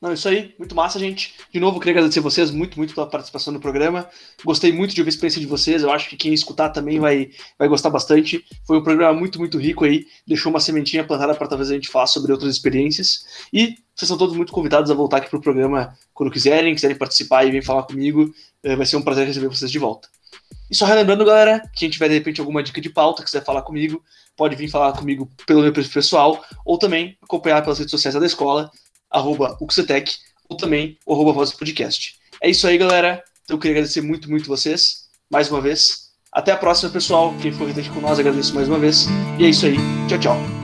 Não, isso aí, muito massa, gente. De novo, queria agradecer vocês muito, muito pela participação no programa. Gostei muito de ouvir a experiência de vocês. Eu acho que quem escutar também vai, vai gostar bastante. Foi um programa muito, muito rico aí. Deixou uma sementinha plantada para talvez a gente faça sobre outras experiências. E vocês são todos muito convidados a voltar aqui pro programa quando quiserem, quiserem participar e vir falar comigo. Eh, Vai ser um prazer receber vocês de volta. E só relembrando, galera, quem tiver de repente alguma dica de pauta, quiser falar comigo, pode vir falar comigo pelo meu perfil pessoal, ou também acompanhar pelas redes sociais da escola, arroba Uxetec, ou também o arroba Voz Podcast. É isso aí, galera. Então eu queria agradecer muito, muito vocês, mais uma vez. Até a próxima, pessoal. Quem for aqui com nós, agradeço mais uma vez. E é isso aí. Tchau, tchau.